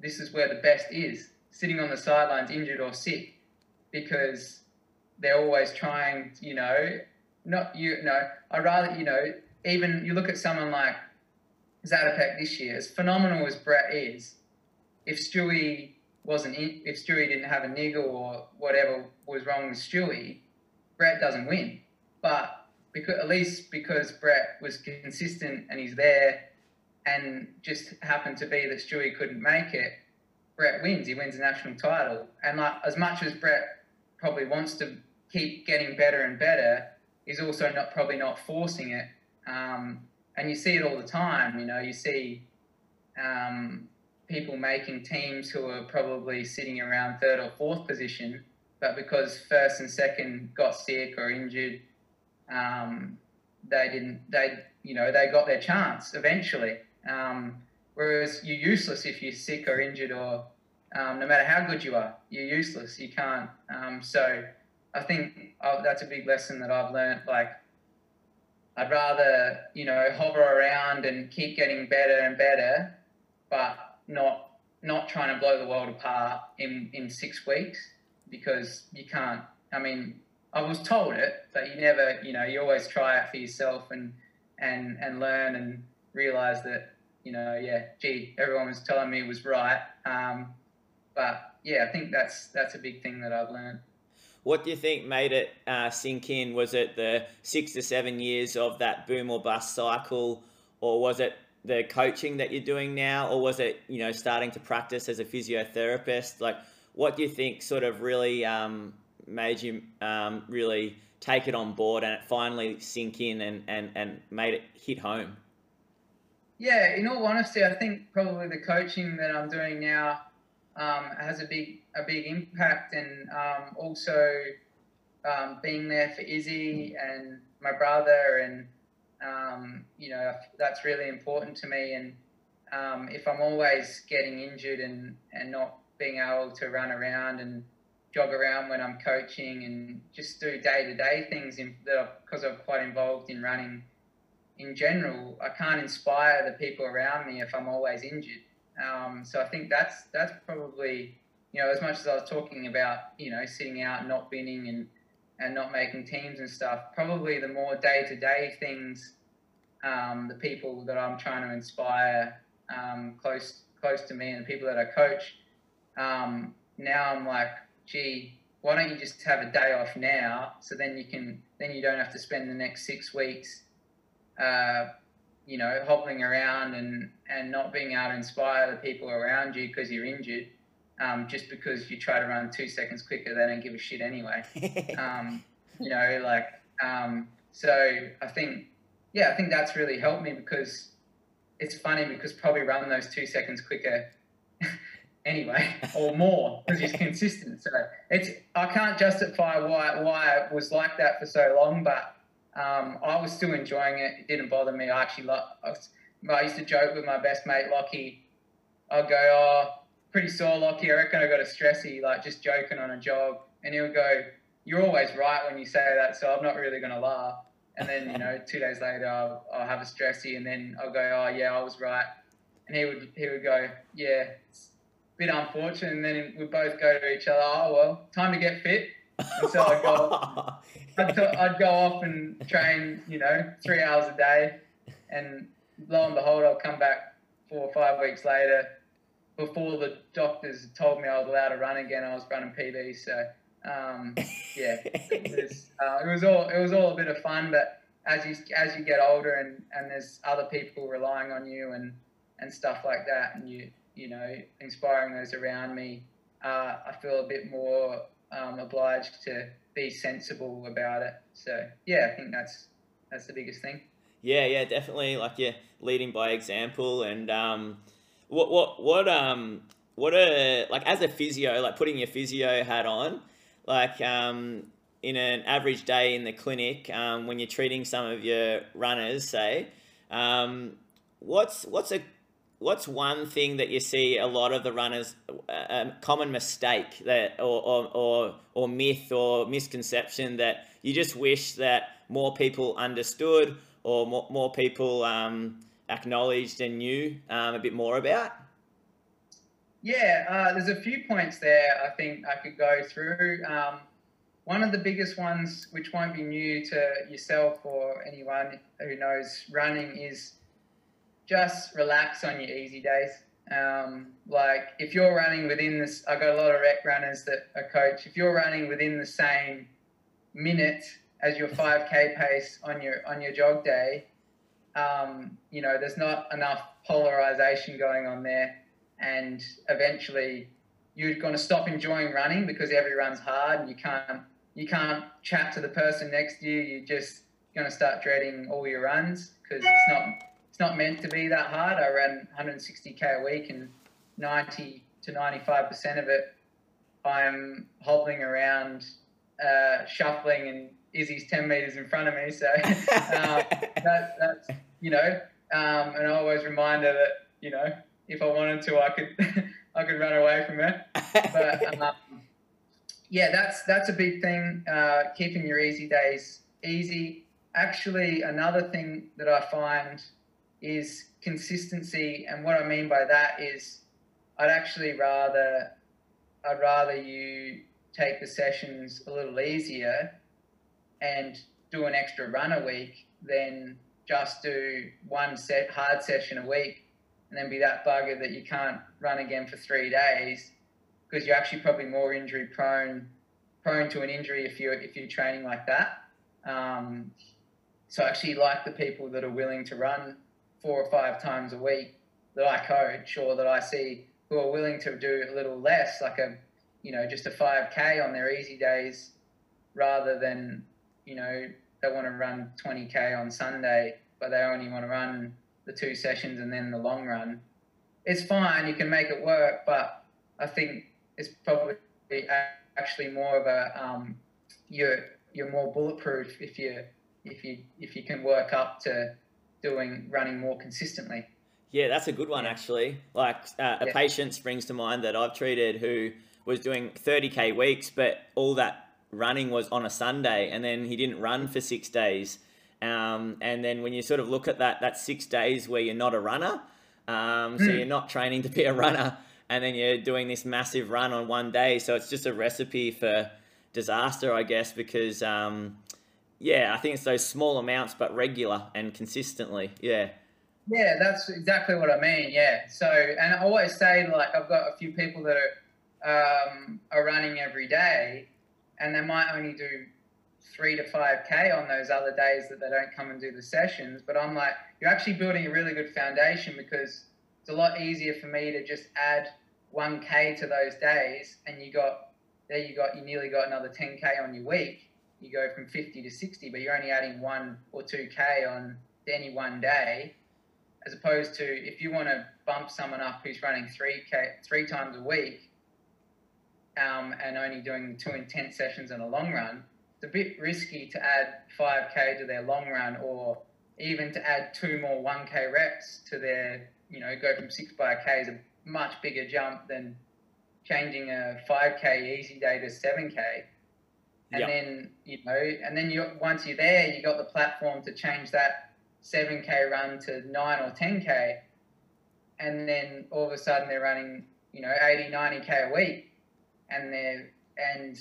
this is where the best is sitting on the sidelines, injured or sick, because they're always trying, you know, not you know, I rather, you know, even you look at someone like Zatopek this year, as phenomenal as Brett is, if Stewie wasn't in, if Stewie didn't have a niggle or whatever was wrong with Stewie, Brett doesn't win. But because at least because Brett was consistent and he's there, and just happened to be that Stewie couldn't make it, Brett wins. He wins a national title. And like as much as Brett probably wants to keep getting better and better, he's also not probably not forcing it. Um, and you see it all the time. You know, you see um, people making teams who are probably sitting around third or fourth position, but because first and second got sick or injured, um, they didn't. They you know they got their chance eventually. Um, whereas you're useless if you're sick or injured or um, no matter how good you are, you're useless. You can't. Um, so I think oh, that's a big lesson that I've learned. Like I'd rather you know hover around and keep getting better and better, but not not trying to blow the world apart in, in six weeks because you can't. I mean, I was told it, but you never, you know, you always try it for yourself and and and learn and realize that, you know, yeah, gee, everyone was telling me was right. Um, but yeah, I think that's that's a big thing that I've learned. What do you think made it uh, sink in? Was it the six to seven years of that boom or bust cycle, or was it the coaching that you're doing now, or was it you know starting to practice as a physiotherapist? Like, what do you think sort of really um, made you um, really take it on board and it finally sink in and, and, and made it hit home? Yeah, in all honesty, I think probably the coaching that I'm doing now um, has a big a big impact, and um, also um, being there for Izzy and my brother and um, you know, that's really important to me. And um, if I'm always getting injured and, and not being able to run around and jog around when I'm coaching and just do day to day things in, because I'm quite involved in running in general. I can't inspire the people around me if I'm always injured. Um, so I think that's that's probably you know as much as I was talking about you know sitting out, not binning and and not making teams and stuff. Probably the more day to day things, um, the people that I'm trying to inspire um, close close to me and the people that I coach. Um, now I'm like, gee, why don't you just have a day off now? So then you can then you don't have to spend the next six weeks, uh, you know, hobbling around and and not being able to inspire the people around you because you're injured. Um, just because you try to run two seconds quicker, they don't give a shit anyway. um, you know, like um, so. I think, yeah, I think that's really helped me because it's funny because probably run those two seconds quicker anyway, or more because he's consistent. So it's I can't justify why why it was like that for so long, but um, I was still enjoying it. It didn't bother me. I actually I, I used to joke with my best mate Lockie. I'd go, oh, pretty sore, Lockie. I reckon I got a stressy, like just joking on a jog, and he'll go, you're always right when you say that, so I'm not really going to laugh. And then you know, two days later, I'll, I'll have a stressy, and then I'll go, oh yeah, I was right. And he would he would go, yeah, it's a bit unfortunate. And then we both go to each other, oh, well, time to get fit. And so I'd go, I'd, t- I'd go off and train, you know, three hours a day. And lo and behold, I'll come back four or five weeks later. Before the doctors told me I was allowed to run again, I was running PB. So, um, yeah, it was, uh, it was all it was all a bit of fun. But as you as you get older and, and there's other people relying on you and, and stuff like that, and you you know, inspiring those around me, uh, I feel a bit more um, obliged to be sensible about it. So yeah, I think that's that's the biggest thing. Yeah, yeah, definitely. Like you're leading by example, and um, what what what um what a like as a physio, like putting your physio hat on, like um in an average day in the clinic, um, when you're treating some of your runners, say, um, what's what's a what's one thing that you see a lot of the runners a common mistake that or, or, or, or myth or misconception that you just wish that more people understood or more, more people um, acknowledged and knew um, a bit more about yeah uh, there's a few points there i think i could go through um, one of the biggest ones which won't be new to yourself or anyone who knows running is just relax on your easy days. Um, like if you're running within this, I've got a lot of rec runners that I coach. If you're running within the same minute as your 5k pace on your on your jog day, um, you know there's not enough polarization going on there, and eventually you're going to stop enjoying running because every run's hard and you can't you can't chat to the person next to you. You're just going to start dreading all your runs because it's not it's not meant to be that hard. I ran 160k a week, and 90 to 95 percent of it, I'm hobbling around, uh, shuffling, and Izzy's 10 meters in front of me. So uh, that, that's you know, um, and I always remind her that you know, if I wanted to, I could I could run away from her. But um, yeah, that's that's a big thing. Uh, keeping your easy days easy. Actually, another thing that I find is consistency, and what I mean by that is, I'd actually rather, I'd rather you take the sessions a little easier, and do an extra run a week than just do one set hard session a week and then be that bugger that you can't run again for three days because you're actually probably more injury prone prone to an injury if you're if you're training like that. Um, so I actually like the people that are willing to run four or five times a week that I coach or that I see who are willing to do a little less, like a, you know, just a 5K on their easy days rather than, you know, they want to run 20K on Sunday, but they only want to run the two sessions and then the long run. It's fine, you can make it work, but I think it's probably actually more of a, um, you're, you're more bulletproof if you, if you, if you can work up to doing running more consistently. Yeah, that's a good one actually. Like uh, a yeah. patient springs to mind that I've treated who was doing 30k weeks, but all that running was on a Sunday, and then he didn't run for six days. Um, and then when you sort of look at that, that six days where you're not a runner, um, so you're not training to be a runner, and then you're doing this massive run on one day. So it's just a recipe for disaster, I guess, because um, yeah, I think it's those small amounts but regular and consistently. Yeah. Yeah, that's exactly what I mean. Yeah. So, and I always say, like, I've got a few people that are um, are running every day, and they might only do three to five k on those other days that they don't come and do the sessions. But I'm like, you're actually building a really good foundation because it's a lot easier for me to just add one k to those days, and you got there, you got you nearly got another ten k on your week. You go from 50 to 60, but you're only adding one or two k on any one day as opposed to if you want to bump someone up who's running three k three times a week um, and only doing two intense sessions in a long run, it's a bit risky to add five k to their long run or even to add two more one k reps to their you know go from six by a k is a much bigger jump than changing a five k easy day to seven k. And Yeah. then you know, and then you once you're there, you got the platform to change that 7k run to 9 or 10k and then all of a sudden they're running you know 80 90k a week and they're and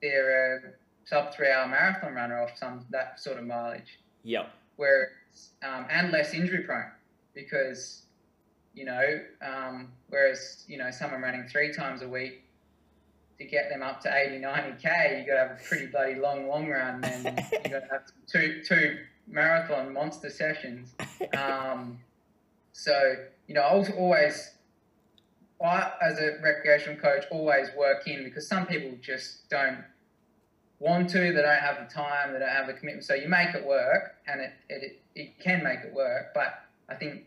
they're a sub three hour marathon runner off some that sort of mileage Yep. where um, and less injury prone because you know um, whereas you know someone running three times a week to get them up to 80 90k you got to have a pretty bloody long long run and you got to have two two marathon monster sessions um, so you know i was always I, as a recreational coach always work in because some people just don't want to they don't have the time they don't have the commitment so you make it work and it, it, it can make it work but i think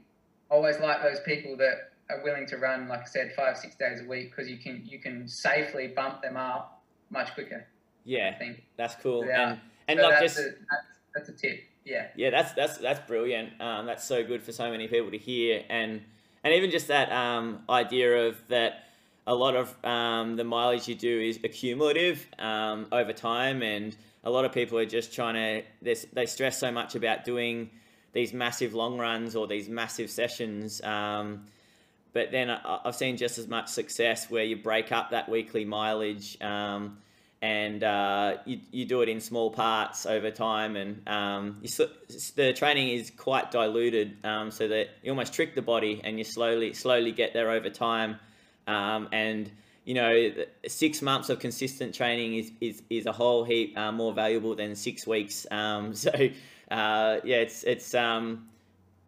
I always like those people that are willing to run like i said five six days a week because you can you can safely bump them up much quicker i Yeah, think that's cool. Yeah. And and So like that's, just a, that's, that's a tip yeah yeah, that's that's that's brilliant. Um, that's so good for so many people to hear, and and even just that um, idea of that a lot of um, the mileage you do is accumulative um, over time, and a lot of people are just trying to they stress so much about doing these massive long runs or these massive sessions. Um, but then I've seen just as much success where you break up that weekly mileage um, and uh, you, you do it in small parts over time. And um, you, the training is quite diluted um, so that you almost trick the body and you slowly slowly get there over time. Um, and you know, six months of consistent training is, is, is a whole heap uh, more valuable than six weeks. Um, so uh, yeah, it's it's um,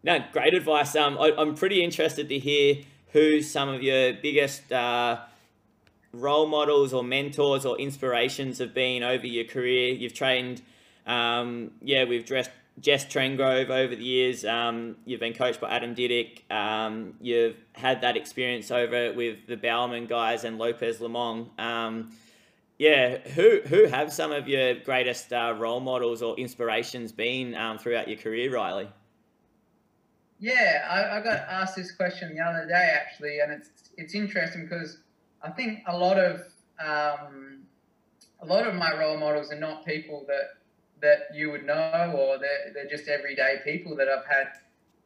no, great advice. Um, I, I'm pretty interested to hear who some of your biggest uh, role models or mentors or inspirations have been over your career. You've trained, um, yeah, we've dressed Jess Trengove over the years. Um, you've been coached by Adam Didyk. Um, you've had that experience over with the Bowerman guys and Lopez Lomong. Um, yeah, who who have some of your greatest uh, role models or inspirations been um, throughout your career, Riley? Yeah, I, I got asked this question the other day actually, and it's it's interesting because I think a lot of um, a lot of my role models are not people that that you would know, or they're they're just everyday people that I've had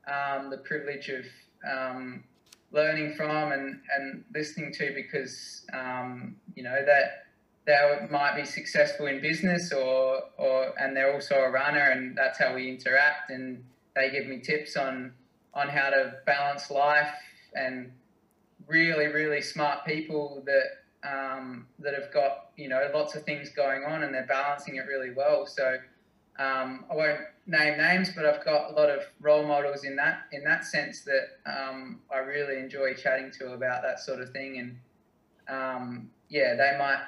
um, the privilege of um, learning from and, and listening to because um, you know that they might be successful in business or or and they're also a runner and that's how we interact and they give me tips on on how to balance life and really really smart people that um, that have got you know lots of things going on and they're balancing it really well so um, I won't name names but I've got a lot of role models in that in that sense that um, I really enjoy chatting to about that sort of thing and um, yeah they might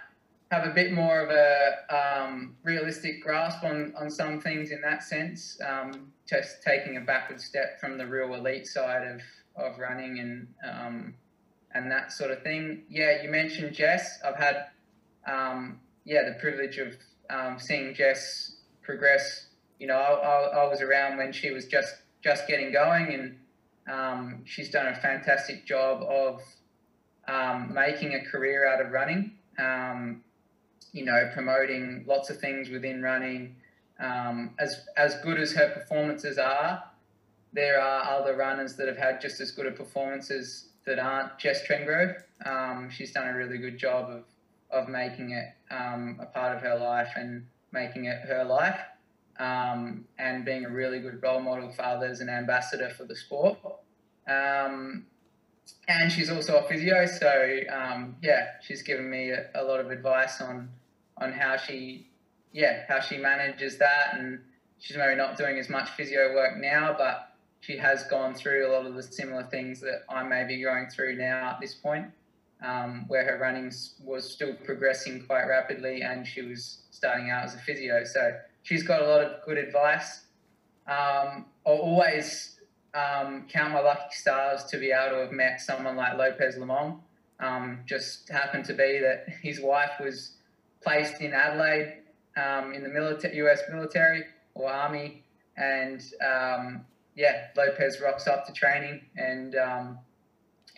have a bit more of a um, realistic grasp on, on some things in that sense. Um, just taking a backward step from the real elite side of, of running and and that sort of thing. Yeah, you mentioned Jess. I've had um, yeah the privilege of um, seeing Jess progress. You know, I, I, I was around when she was just just getting going, and um, she's done a fantastic job of um, making a career out of running. Um, you know, promoting lots of things within running. Um, as as good as her performances are, there are other runners that have had just as good a performances that aren't Jess Trengove. Um, she's done a really good job of of making it um, a part of her life and making it her life, um, and being a really good role model for others and ambassador for the sport. Um, and she's also a physio, so um, yeah, she's given me a, a, lot of advice on on how she, yeah, how she manages that, and she's maybe not doing as much physio work now, but she has gone through a lot of the similar things that I may be going through now at this point, um, where her running was still progressing quite rapidly, and she was starting out as a physio, so she's got a lot of good advice. Um, I'll always um, count my lucky stars to be able to have met someone like Lopez Lomong. Um, just happened to be that his wife was placed in Adelaide um, in the military, US military or army, and um, yeah, Lopez rocks up to training, and um,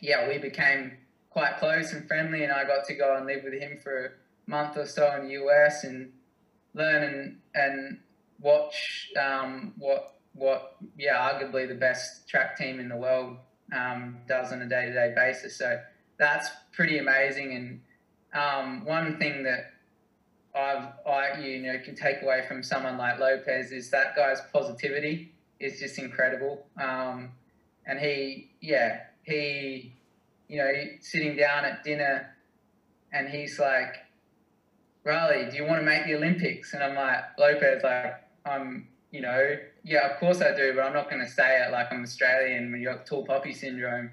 yeah, we became quite close and friendly, and I got to go and live with him for a month or so in the US and learn and and watch um, what what, yeah, arguably the best track team in the world um, does on a day to day basis. So that's pretty amazing. And um, one thing that I've, I, you know, can take away from someone like Lopez is that guy's positivity is just incredible. Um, and he, yeah, he, you know, sitting down at dinner and he's like, Riley, do you want to make the Olympics? And I'm like, Lopez, like, I'm, you know, yeah, of course I do, but I'm not going to say it like I'm Australian when you got tall poppy syndrome.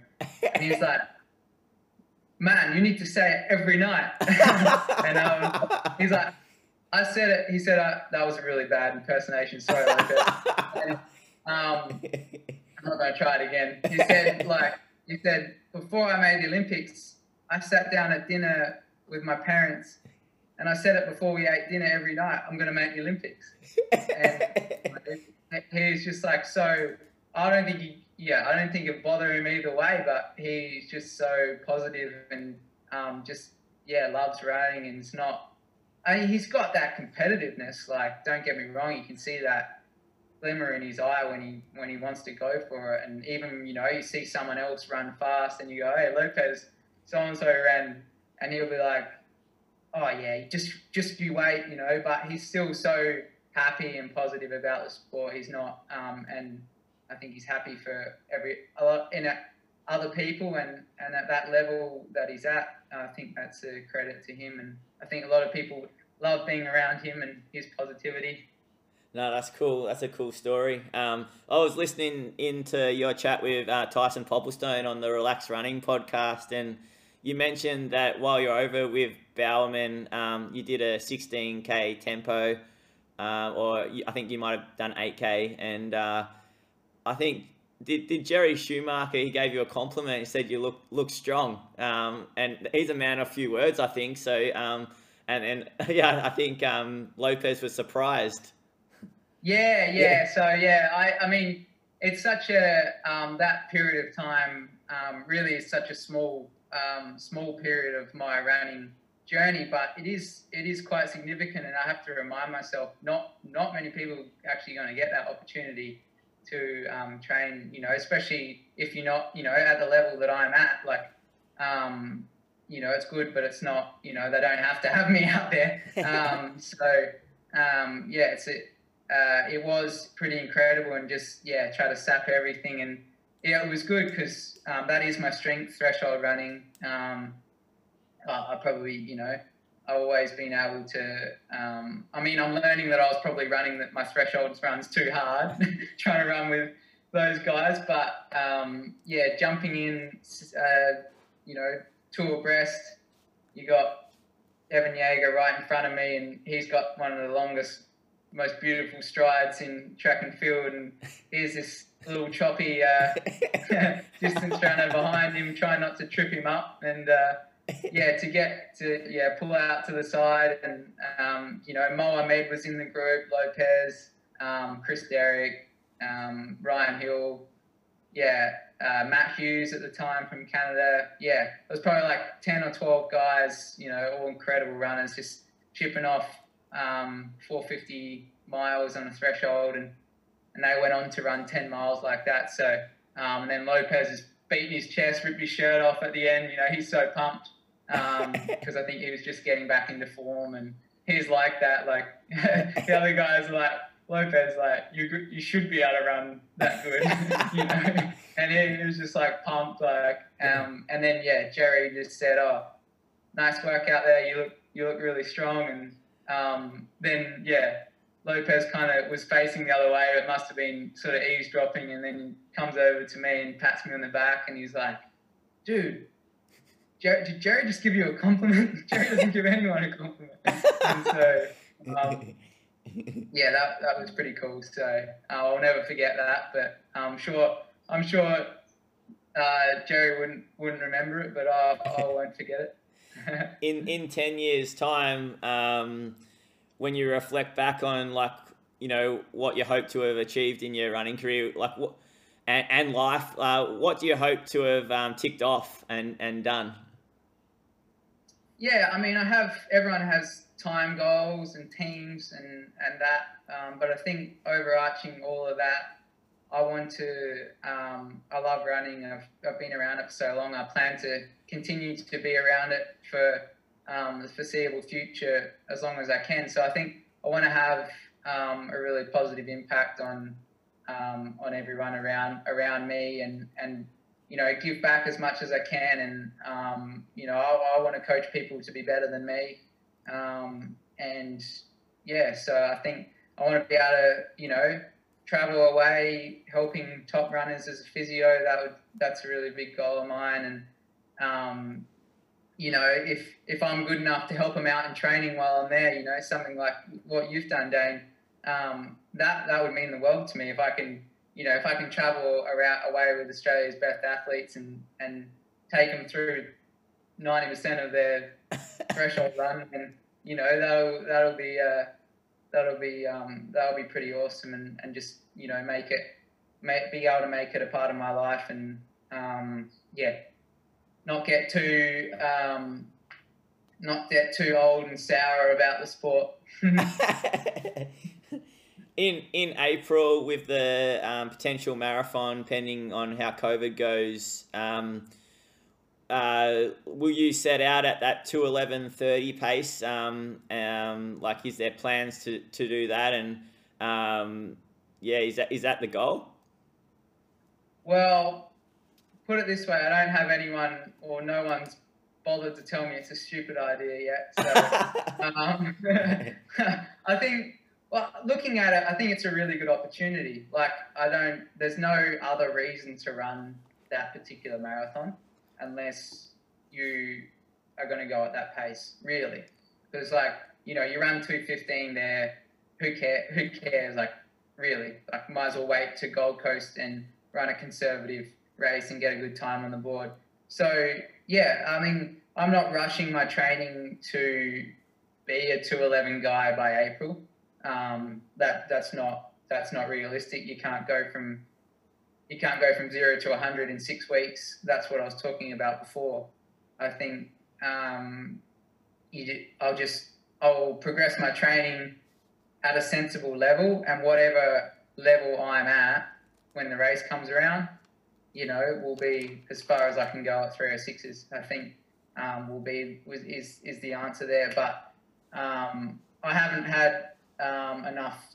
and he's like, man, you need to say it every night. and um, he's like, I said it. He said uh, that was a really bad impersonation. Sorry, and, um, I'm not going to try it again. He said, like, he said, before I made the Olympics, I sat down at dinner with my parents and I said it before we ate dinner every night. I'm going to make the Olympics. And he's just like so. I don't think he, yeah, I don't think it bothered him either way. But he's just so positive and um, just yeah loves running and it's not. I mean, he's got that competitiveness. Like, don't get me wrong, you can see that glimmer in his eye when he when he wants to go for it. And even you know, you see someone else run fast, and you go, "Hey, Lopez, so and so ran," and he'll be like, "Oh yeah, just just you wait," you know. But he's still so happy and positive about the sport. He's not, um, and I think he's happy for every a lot in it, other people and and at that level that he's at. I think that's a credit to him, and I think a lot of people love being around him and his positivity. No, that's cool. That's a cool story. Um, I was listening into your chat with uh, Tyson Popplestone on the Relax Running podcast, and you mentioned that while you're over with Bowerman, um, you did a 16k tempo uh, or I think you might have done 8K. And uh, I think did, did Jerry Schumacher? He gave you a compliment. He said you look look strong. Um, and he's a man of few words, I think. So um, and and yeah, I think um, Lopez was surprised. Yeah, yeah. yeah. So yeah, I I mean it's such a um, that period of time um, really is such a small um, small period of my running journey, but it is it is quite significant, and I have to remind myself not not many people actually going to get that opportunity to um, train. You know, especially if you're not you know at the level that I'm at. Like, um, you know, it's good, but it's not. You know, they don't have to have me out there. Um, so um, yeah, it's it. Uh, it was pretty incredible, and just yeah, try to sap everything and. Yeah, it was good because um, that is my strength, threshold running. Um, uh, I probably, you know, I've always been able to. Um, I mean, I'm learning that I was probably running that my thresholds runs too hard, trying to run with those guys. But um, yeah, jumping in, uh, you know, two abreast. You got Evan Jaeger right in front of me, and he's got one of the longest, most beautiful strides in track and field. And here's this little choppy uh, distance runner behind him, trying not to trip him up. And uh, yeah, to get to yeah pull out to the side, and um, you know Mohamed was in the group, Lopez, um, Chris Derrick, um, Ryan Hill, yeah, uh, Matt Hughes at the time from Canada. Yeah, it was probably like 10 or 12 guys, you know, all incredible runners, just chipping off um, 450 miles on a threshold. And, and they went on to run 10 miles like that. So, um, and then Lopez is beating his chest, ripped his shirt off at the end. You know, he's so pumped because um, I think he was just getting back into form. And he's like that. Like the other guys are like, Lopez, like you you should be able to run that good, you know. And he, he, was just like pumped, like um. And then yeah, Jerry just said, "Oh, nice work out there. You look you look really strong." And um, then yeah, Lopez kind of was facing the other way. It must have been sort of eavesdropping, and then he comes over to me and pats me on the back, and he's like, "Dude." Jerry, did Jerry just give you a compliment? Jerry doesn't give anyone a compliment. And so, um, yeah, that, that was pretty cool. So uh, I'll never forget that. But I'm sure I'm sure uh, Jerry wouldn't wouldn't remember it, but I, I won't forget it. In in ten years' time, um, when you reflect back on like you know what you hope to have achieved in your running career, like what and, and life, uh, what do you hope to have um, ticked off and and done? Yeah, I mean, I have everyone has time goals and teams and and that. Um, but I think overarching all of that, I want to. Um, I love running. I've I've been around it for so long. I plan to continue to be around it for um, the foreseeable future as long as I can. So I think I want to have um, a really positive impact on um, on everyone around around me and and you know give back as much as I can and um, you know I, I want to coach people to be better than me um, and yeah, so I think I want to be able to, you know, travel away, helping top runners as a physio. That would that's a really big goal of mine. And um, you know, if if I'm good enough to help them out in training while I'm there, you know, something like what you've done, Dane, um, that that would mean the world to me. If I can, you know, if I can travel around away with Australia's best athletes and and take them through ninety percent of their threshold run, and you know that'll that'll be uh, that'll be um, that'll be pretty awesome, and, and just you know make it make, be able to make it a part of my life, and um, yeah, not get too um, not get too old and sour about the sport. in in April, with the um, potential marathon, pending on how COVID goes. Um, uh, will you set out at that 211.30 pace? Um, um, like, is there plans to, to do that? And um, yeah, is that is that the goal? Well, put it this way: I don't have anyone or no one's bothered to tell me it's a stupid idea yet. So um, I think, well, looking at it, I think it's a really good opportunity. Like, I don't. There's no other reason to run that particular marathon unless you are going to go at that pace, really. Because, like, you know, you run 215 there, who, care, who cares? Like, really? Like, might as well wait to Gold Coast and run a conservative race and get a good time on the board. So, yeah, I mean, I'm not rushing my training to be a 211 guy by April. Um, that that's not that's not realistic. You can't go from you can't go from zero to 100 in six weeks. That's what I was talking about before. I think um, you, I'll just I'll progress my training at a sensible level, and whatever level I'm at when the race comes around, you know, will be as far as I can go at 306s. I think um, will be is is the answer there. But um, I haven't had um, enough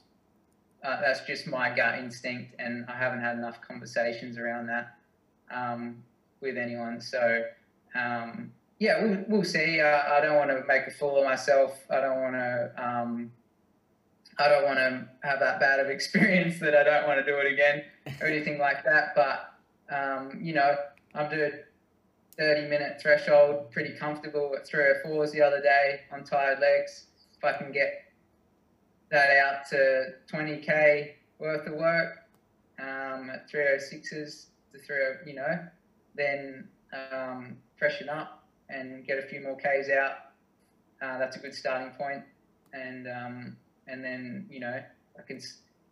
uh, that's just my gut instinct, and I haven't had enough conversations around that um, with anyone. So, um, yeah, we'll, we'll see. Uh, I don't want to make a fool of myself. I don't want to. Um, I don't want to have that bad of experience that I don't want to do it again or anything like that. But um, you know, I'm doing 30 minute threshold, pretty comfortable at three or fours the other day on tired legs. If I can get that out to 20k worth of work um, at 306s to 30, you know, then um, freshen up and get a few more k's out. Uh, that's a good starting point, and um, and then you know I can,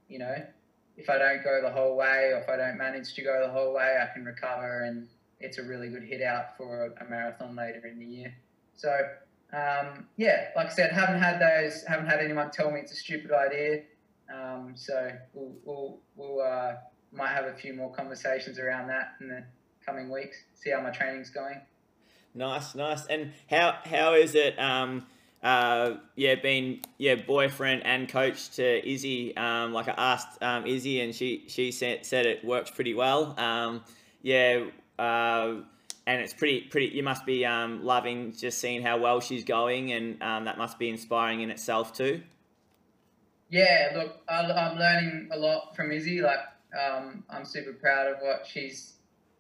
you know, if I don't go the whole way or if I don't manage to go the whole way, I can recover and it's a really good hit out for a marathon later in the year. So um, yeah, like I said, haven't had those, haven't had anyone tell me it's a stupid idea. Um, so we'll, we'll, we'll uh, might have a few more conversations around that in the coming weeks. See how my training's going. Nice, nice. And how how is it? Um, uh, yeah, being yeah boyfriend and coach to Izzy. Um, like I asked um, Izzy, and she she said, said it works pretty well. Um, yeah, uh, and it's pretty pretty. You must be um, loving just seeing how well she's going, and um, that must be inspiring in itself too. Yeah, look, I'm learning a lot from Izzy. Like, um, I'm super proud of what she's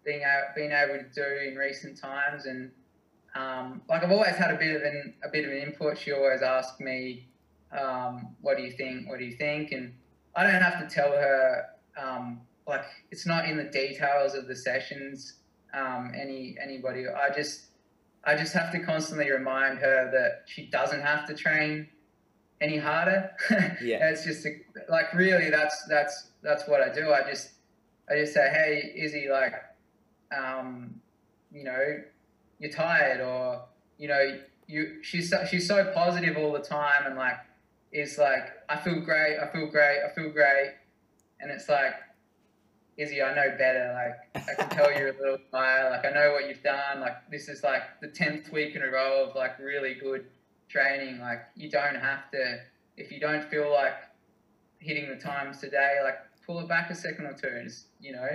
being able, been able to do in recent times, and um, like I've always had a bit of an a bit of an input. She always asks me, um, "What do you think? What do you think?" And I don't have to tell her. Um, like it's not in the details of the sessions. Um, any anybody, I just I just have to constantly remind her that she doesn't have to train any harder. Yeah, it's just a, like really that's that's that's what I do. I just I just say, hey, Izzy, like, um, you know, you're tired or you know you she's so, she's so positive all the time and like is like I feel great I feel great I feel great and it's like Izzy I know better like I can tell you're a little tired like I know what you've done like this is like the 10th week in a row of like really good training like you don't have to if you don't feel like hitting the times today like pull it back a second or two and just you know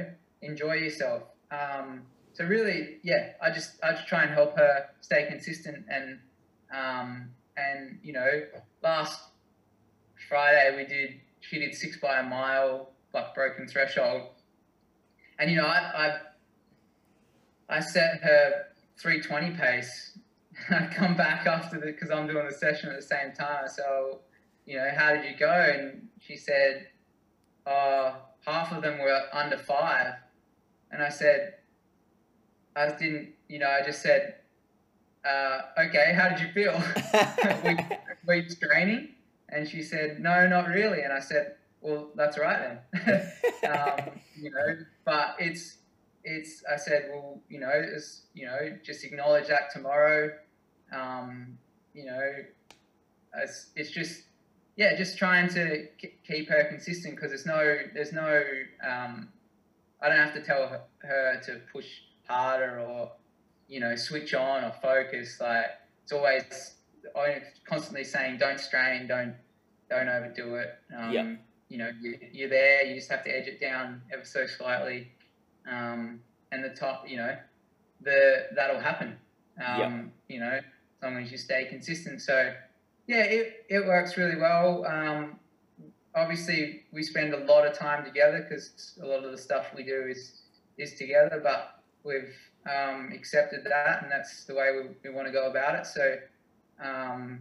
enjoy yourself. Um, so really, yeah, I just I just try and help her stay consistent and um, and you know last Friday we did she did six by a mile like broken threshold, and you know I I, I set her three twenty pace. I come back after the because I'm doing the session at the same time. So you know how did you go? And she said, oh, half of them were under five, and I said I didn't, you know, I just said, uh, okay, how did you feel? weeks training? And she said, no, not really. And I said, well, that's right then. um, you know, but it's, it's, I said, well, you know, it's, you know, just acknowledge that tomorrow. Um, you know, it's, it's just, yeah, just trying to keep her consistent because there's no, there's no, um, I don't have to tell her, her to push harder or you know switch on or focus like it's always I'm constantly saying don't strain don't don't overdo it um, yeah. You know you, are there you just have to edge it down ever so slightly um, and the top you know the that'll happen um, yeah. you know as long as you stay consistent so yeah it, it works really well um, obviously we spend a lot of time together because a lot of the stuff we do is is together but we've um, accepted that, and that's the way we, we want to go about it. So, um,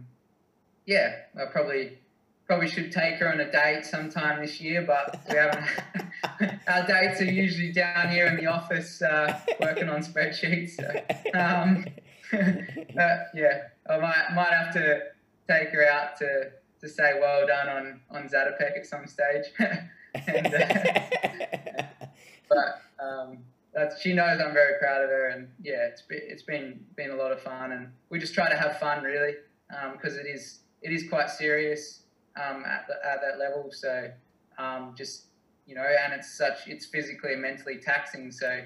yeah, I probably probably should take her on a date sometime this year, but we haven't. our dates are usually down here in the office uh, working on spreadsheets. So, um, but yeah, I might might have to take her out to to say well done on on Zatopek at some stage. and, uh, but um, that's she knows I'm very proud of her, and yeah, it's been, it's been been a lot of fun, and we just try to have fun really, because um, it is it is quite serious um, at the, at that level. So um, just you know, and it's such it's physically and mentally taxing. So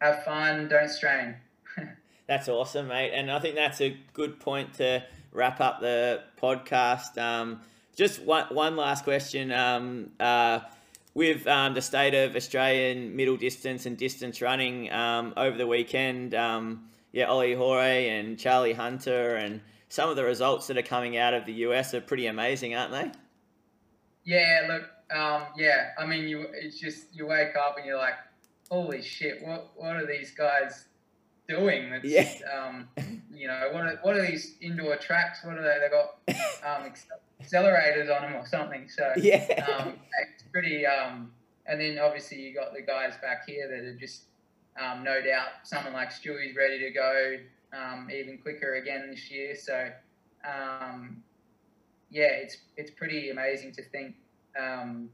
have fun, don't strain. that's awesome, mate, and I think that's a good point to wrap up the podcast. Um, just one one last question. Um, uh, with um, the state of Australian middle distance and distance running um, over the weekend. Um, yeah, Ollie Hoare and Charlie Hunter, and some of the results that are coming out of the US are pretty amazing, aren't they? Yeah, look, um, yeah. I mean, you it's just you wake up and you're like, holy shit, what what are these guys doing? It's, yeah. Um, you know, what are, what are these indoor tracks? What are they? They got um, accelerators on them or something. So yeah, um, it's pretty. Um, and then obviously you got the guys back here that are just um, no doubt someone like Stewie's ready to go um, even quicker again this year. So um, yeah, it's it's pretty amazing to think. Um,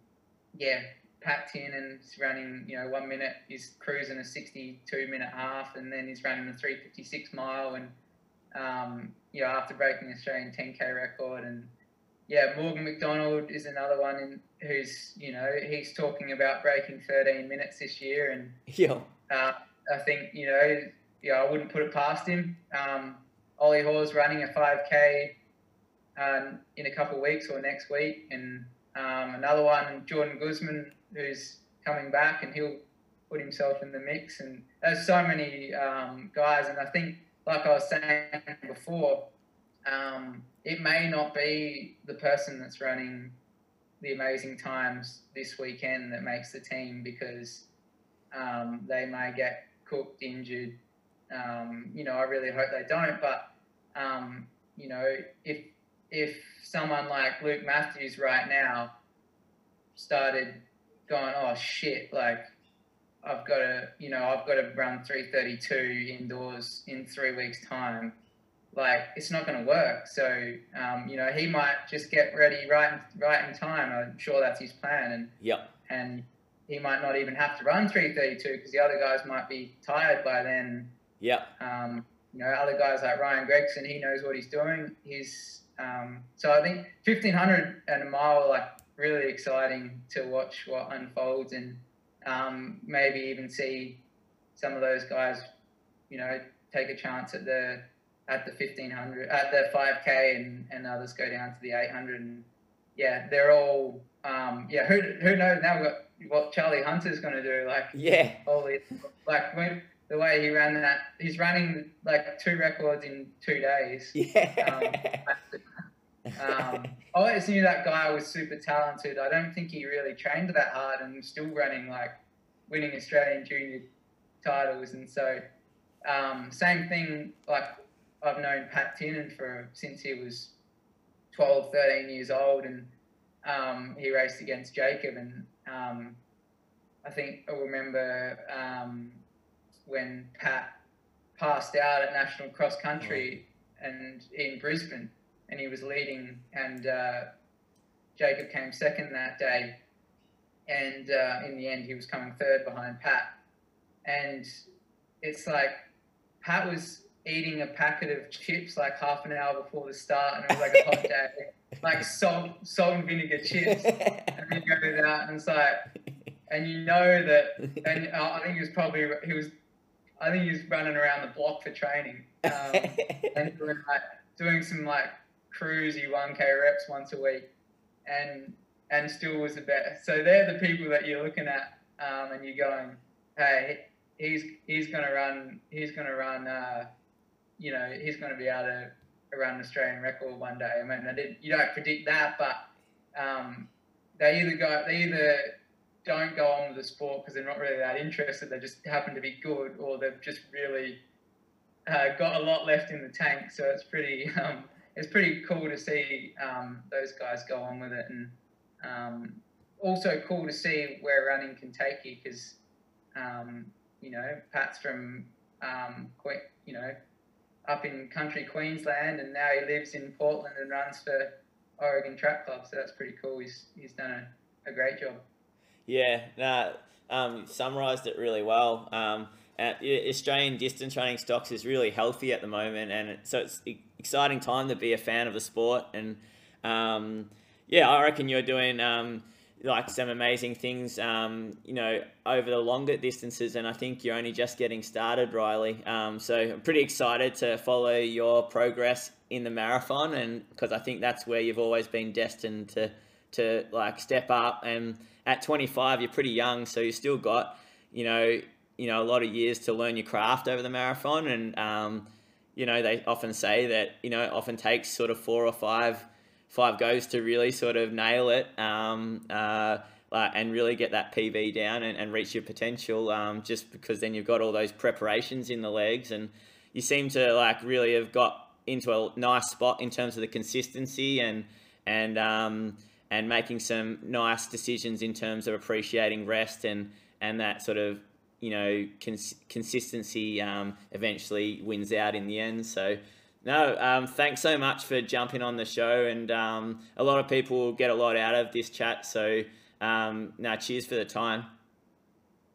yeah, Pat Tiernan's running, you know, one minute, he's cruising a 62 minute half, and then he's running a 356 mile, and um, you know, after breaking the Australian 10k record, and yeah, Morgan McDonald is another one in, who's, you know, he's talking about breaking 13 minutes this year, and yeah, uh, I think you know, yeah, I wouldn't put it past him. Um, Ollie Hoare's running a 5k um, in a couple of weeks or next week, and um, another one, Jordan Gusman, who's coming back, and he'll put himself in the mix. And there's so many um, guys, and I think, like I was saying before, um, it may not be the person that's running the amazing times this weekend that makes the team because um, they may get cooked, injured. Um, you know, I really hope they don't, but um, you know, if if someone like Luke Mathews right now started going, oh shit, like I've got to, you know, I've got to run 332 indoors in three weeks' time. Like it's not going to work. So, um, you know, he might just get ready right, right in time. I'm sure that's his plan. And yeah, And he might not even have to run 332 because the other guys might be tired by then. Yep. Um, you know, other guys like Ryan Gregson, he knows what he's doing. He's um, so I think 1500 and a mile, like really exciting to watch what unfolds and um, maybe even see some of those guys, you know, take a chance at the at the 1500 at the 5k and, and others go down to the 800 and yeah they're all um, yeah who, who knows now what, what charlie hunter's going to do like yeah all these, like when the way he ran that he's running like two records in two days yeah um, um, I always knew that guy was super talented. I don't think he really trained that hard and still running like winning Australian junior titles. And so, um, same thing, like I've known Pat Tiernan for since he was 12, 13 years old, and um, he raced against Jacob. And um, I think I remember um, when Pat passed out at national cross country and in Brisbane and he was leading, and uh, Jacob came second that day, and uh, in the end he was coming third behind Pat, and it's like Pat was eating a packet of chips like half an hour before the start, and it was like a hot day, like salt, salt and vinegar chips, and then he goes out and it's like, and you know that, and uh, I think he was probably he was, I think he was running around the block for training, um, and doing like doing some like cruisy 1k reps once a week and and still was the best. So they're the people that you're looking at um, and you're going, hey, he's he's gonna run he's gonna run uh, you know he's gonna be able to run an Australian record one day. I mean, I did, you don't predict that, but um, they either go they either don't go on with the sport because they're not really that interested. They just happen to be good, or they've just really uh, got a lot left in the tank. So it's pretty um, it's pretty cool to see um, those guys go on with it, and um, also cool to see where running can take you because um, you know Pat's from um, you know up in country Queensland, and now he lives in Portland and runs for Oregon Track Club. So that's pretty cool. He's he's done a, a great job. Yeah, no, um, summarised it really well. Um, Australian distance running stocks is really healthy at the moment, and so it's exciting time to be a fan of the sport. And um, yeah, I reckon you're doing um, like some amazing things, um, you know, over the longer distances. And I think you're only just getting started, Riley. Um, so I'm pretty excited to follow your progress in the marathon, and because I think that's where you've always been destined to to like step up. And at 25, you're pretty young, so you still got you know you know a lot of years to learn your craft over the marathon. And um, you know they often say that you know it often takes sort of four or five five goes to really sort of nail it um, uh, and really get that PB down and, and reach your potential um, just because then you've got all those preparations in the legs. And you seem to like really have got into a nice spot in terms of the consistency and and um, and making some nice decisions in terms of appreciating rest and and that sort of you know, cons- consistency um, eventually wins out in the end. So, no, um, thanks so much for jumping on the show. And um, a lot of people get a lot out of this chat. So, um, now, cheers for the time.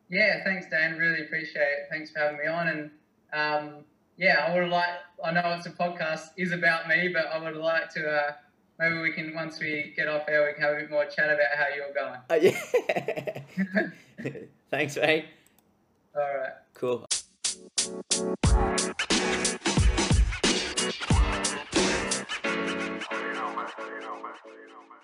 Yeah, thanks, Dan. Really appreciate it. Thanks for having me on. And um, yeah, I would like. I know it's a podcast is about me, but I would like to. Uh, maybe we can once we get off air, we can have a bit more chat about how you're going. Uh, yeah. Thanks, mate. All right. Cool. You know, man. You know, man. You know, man.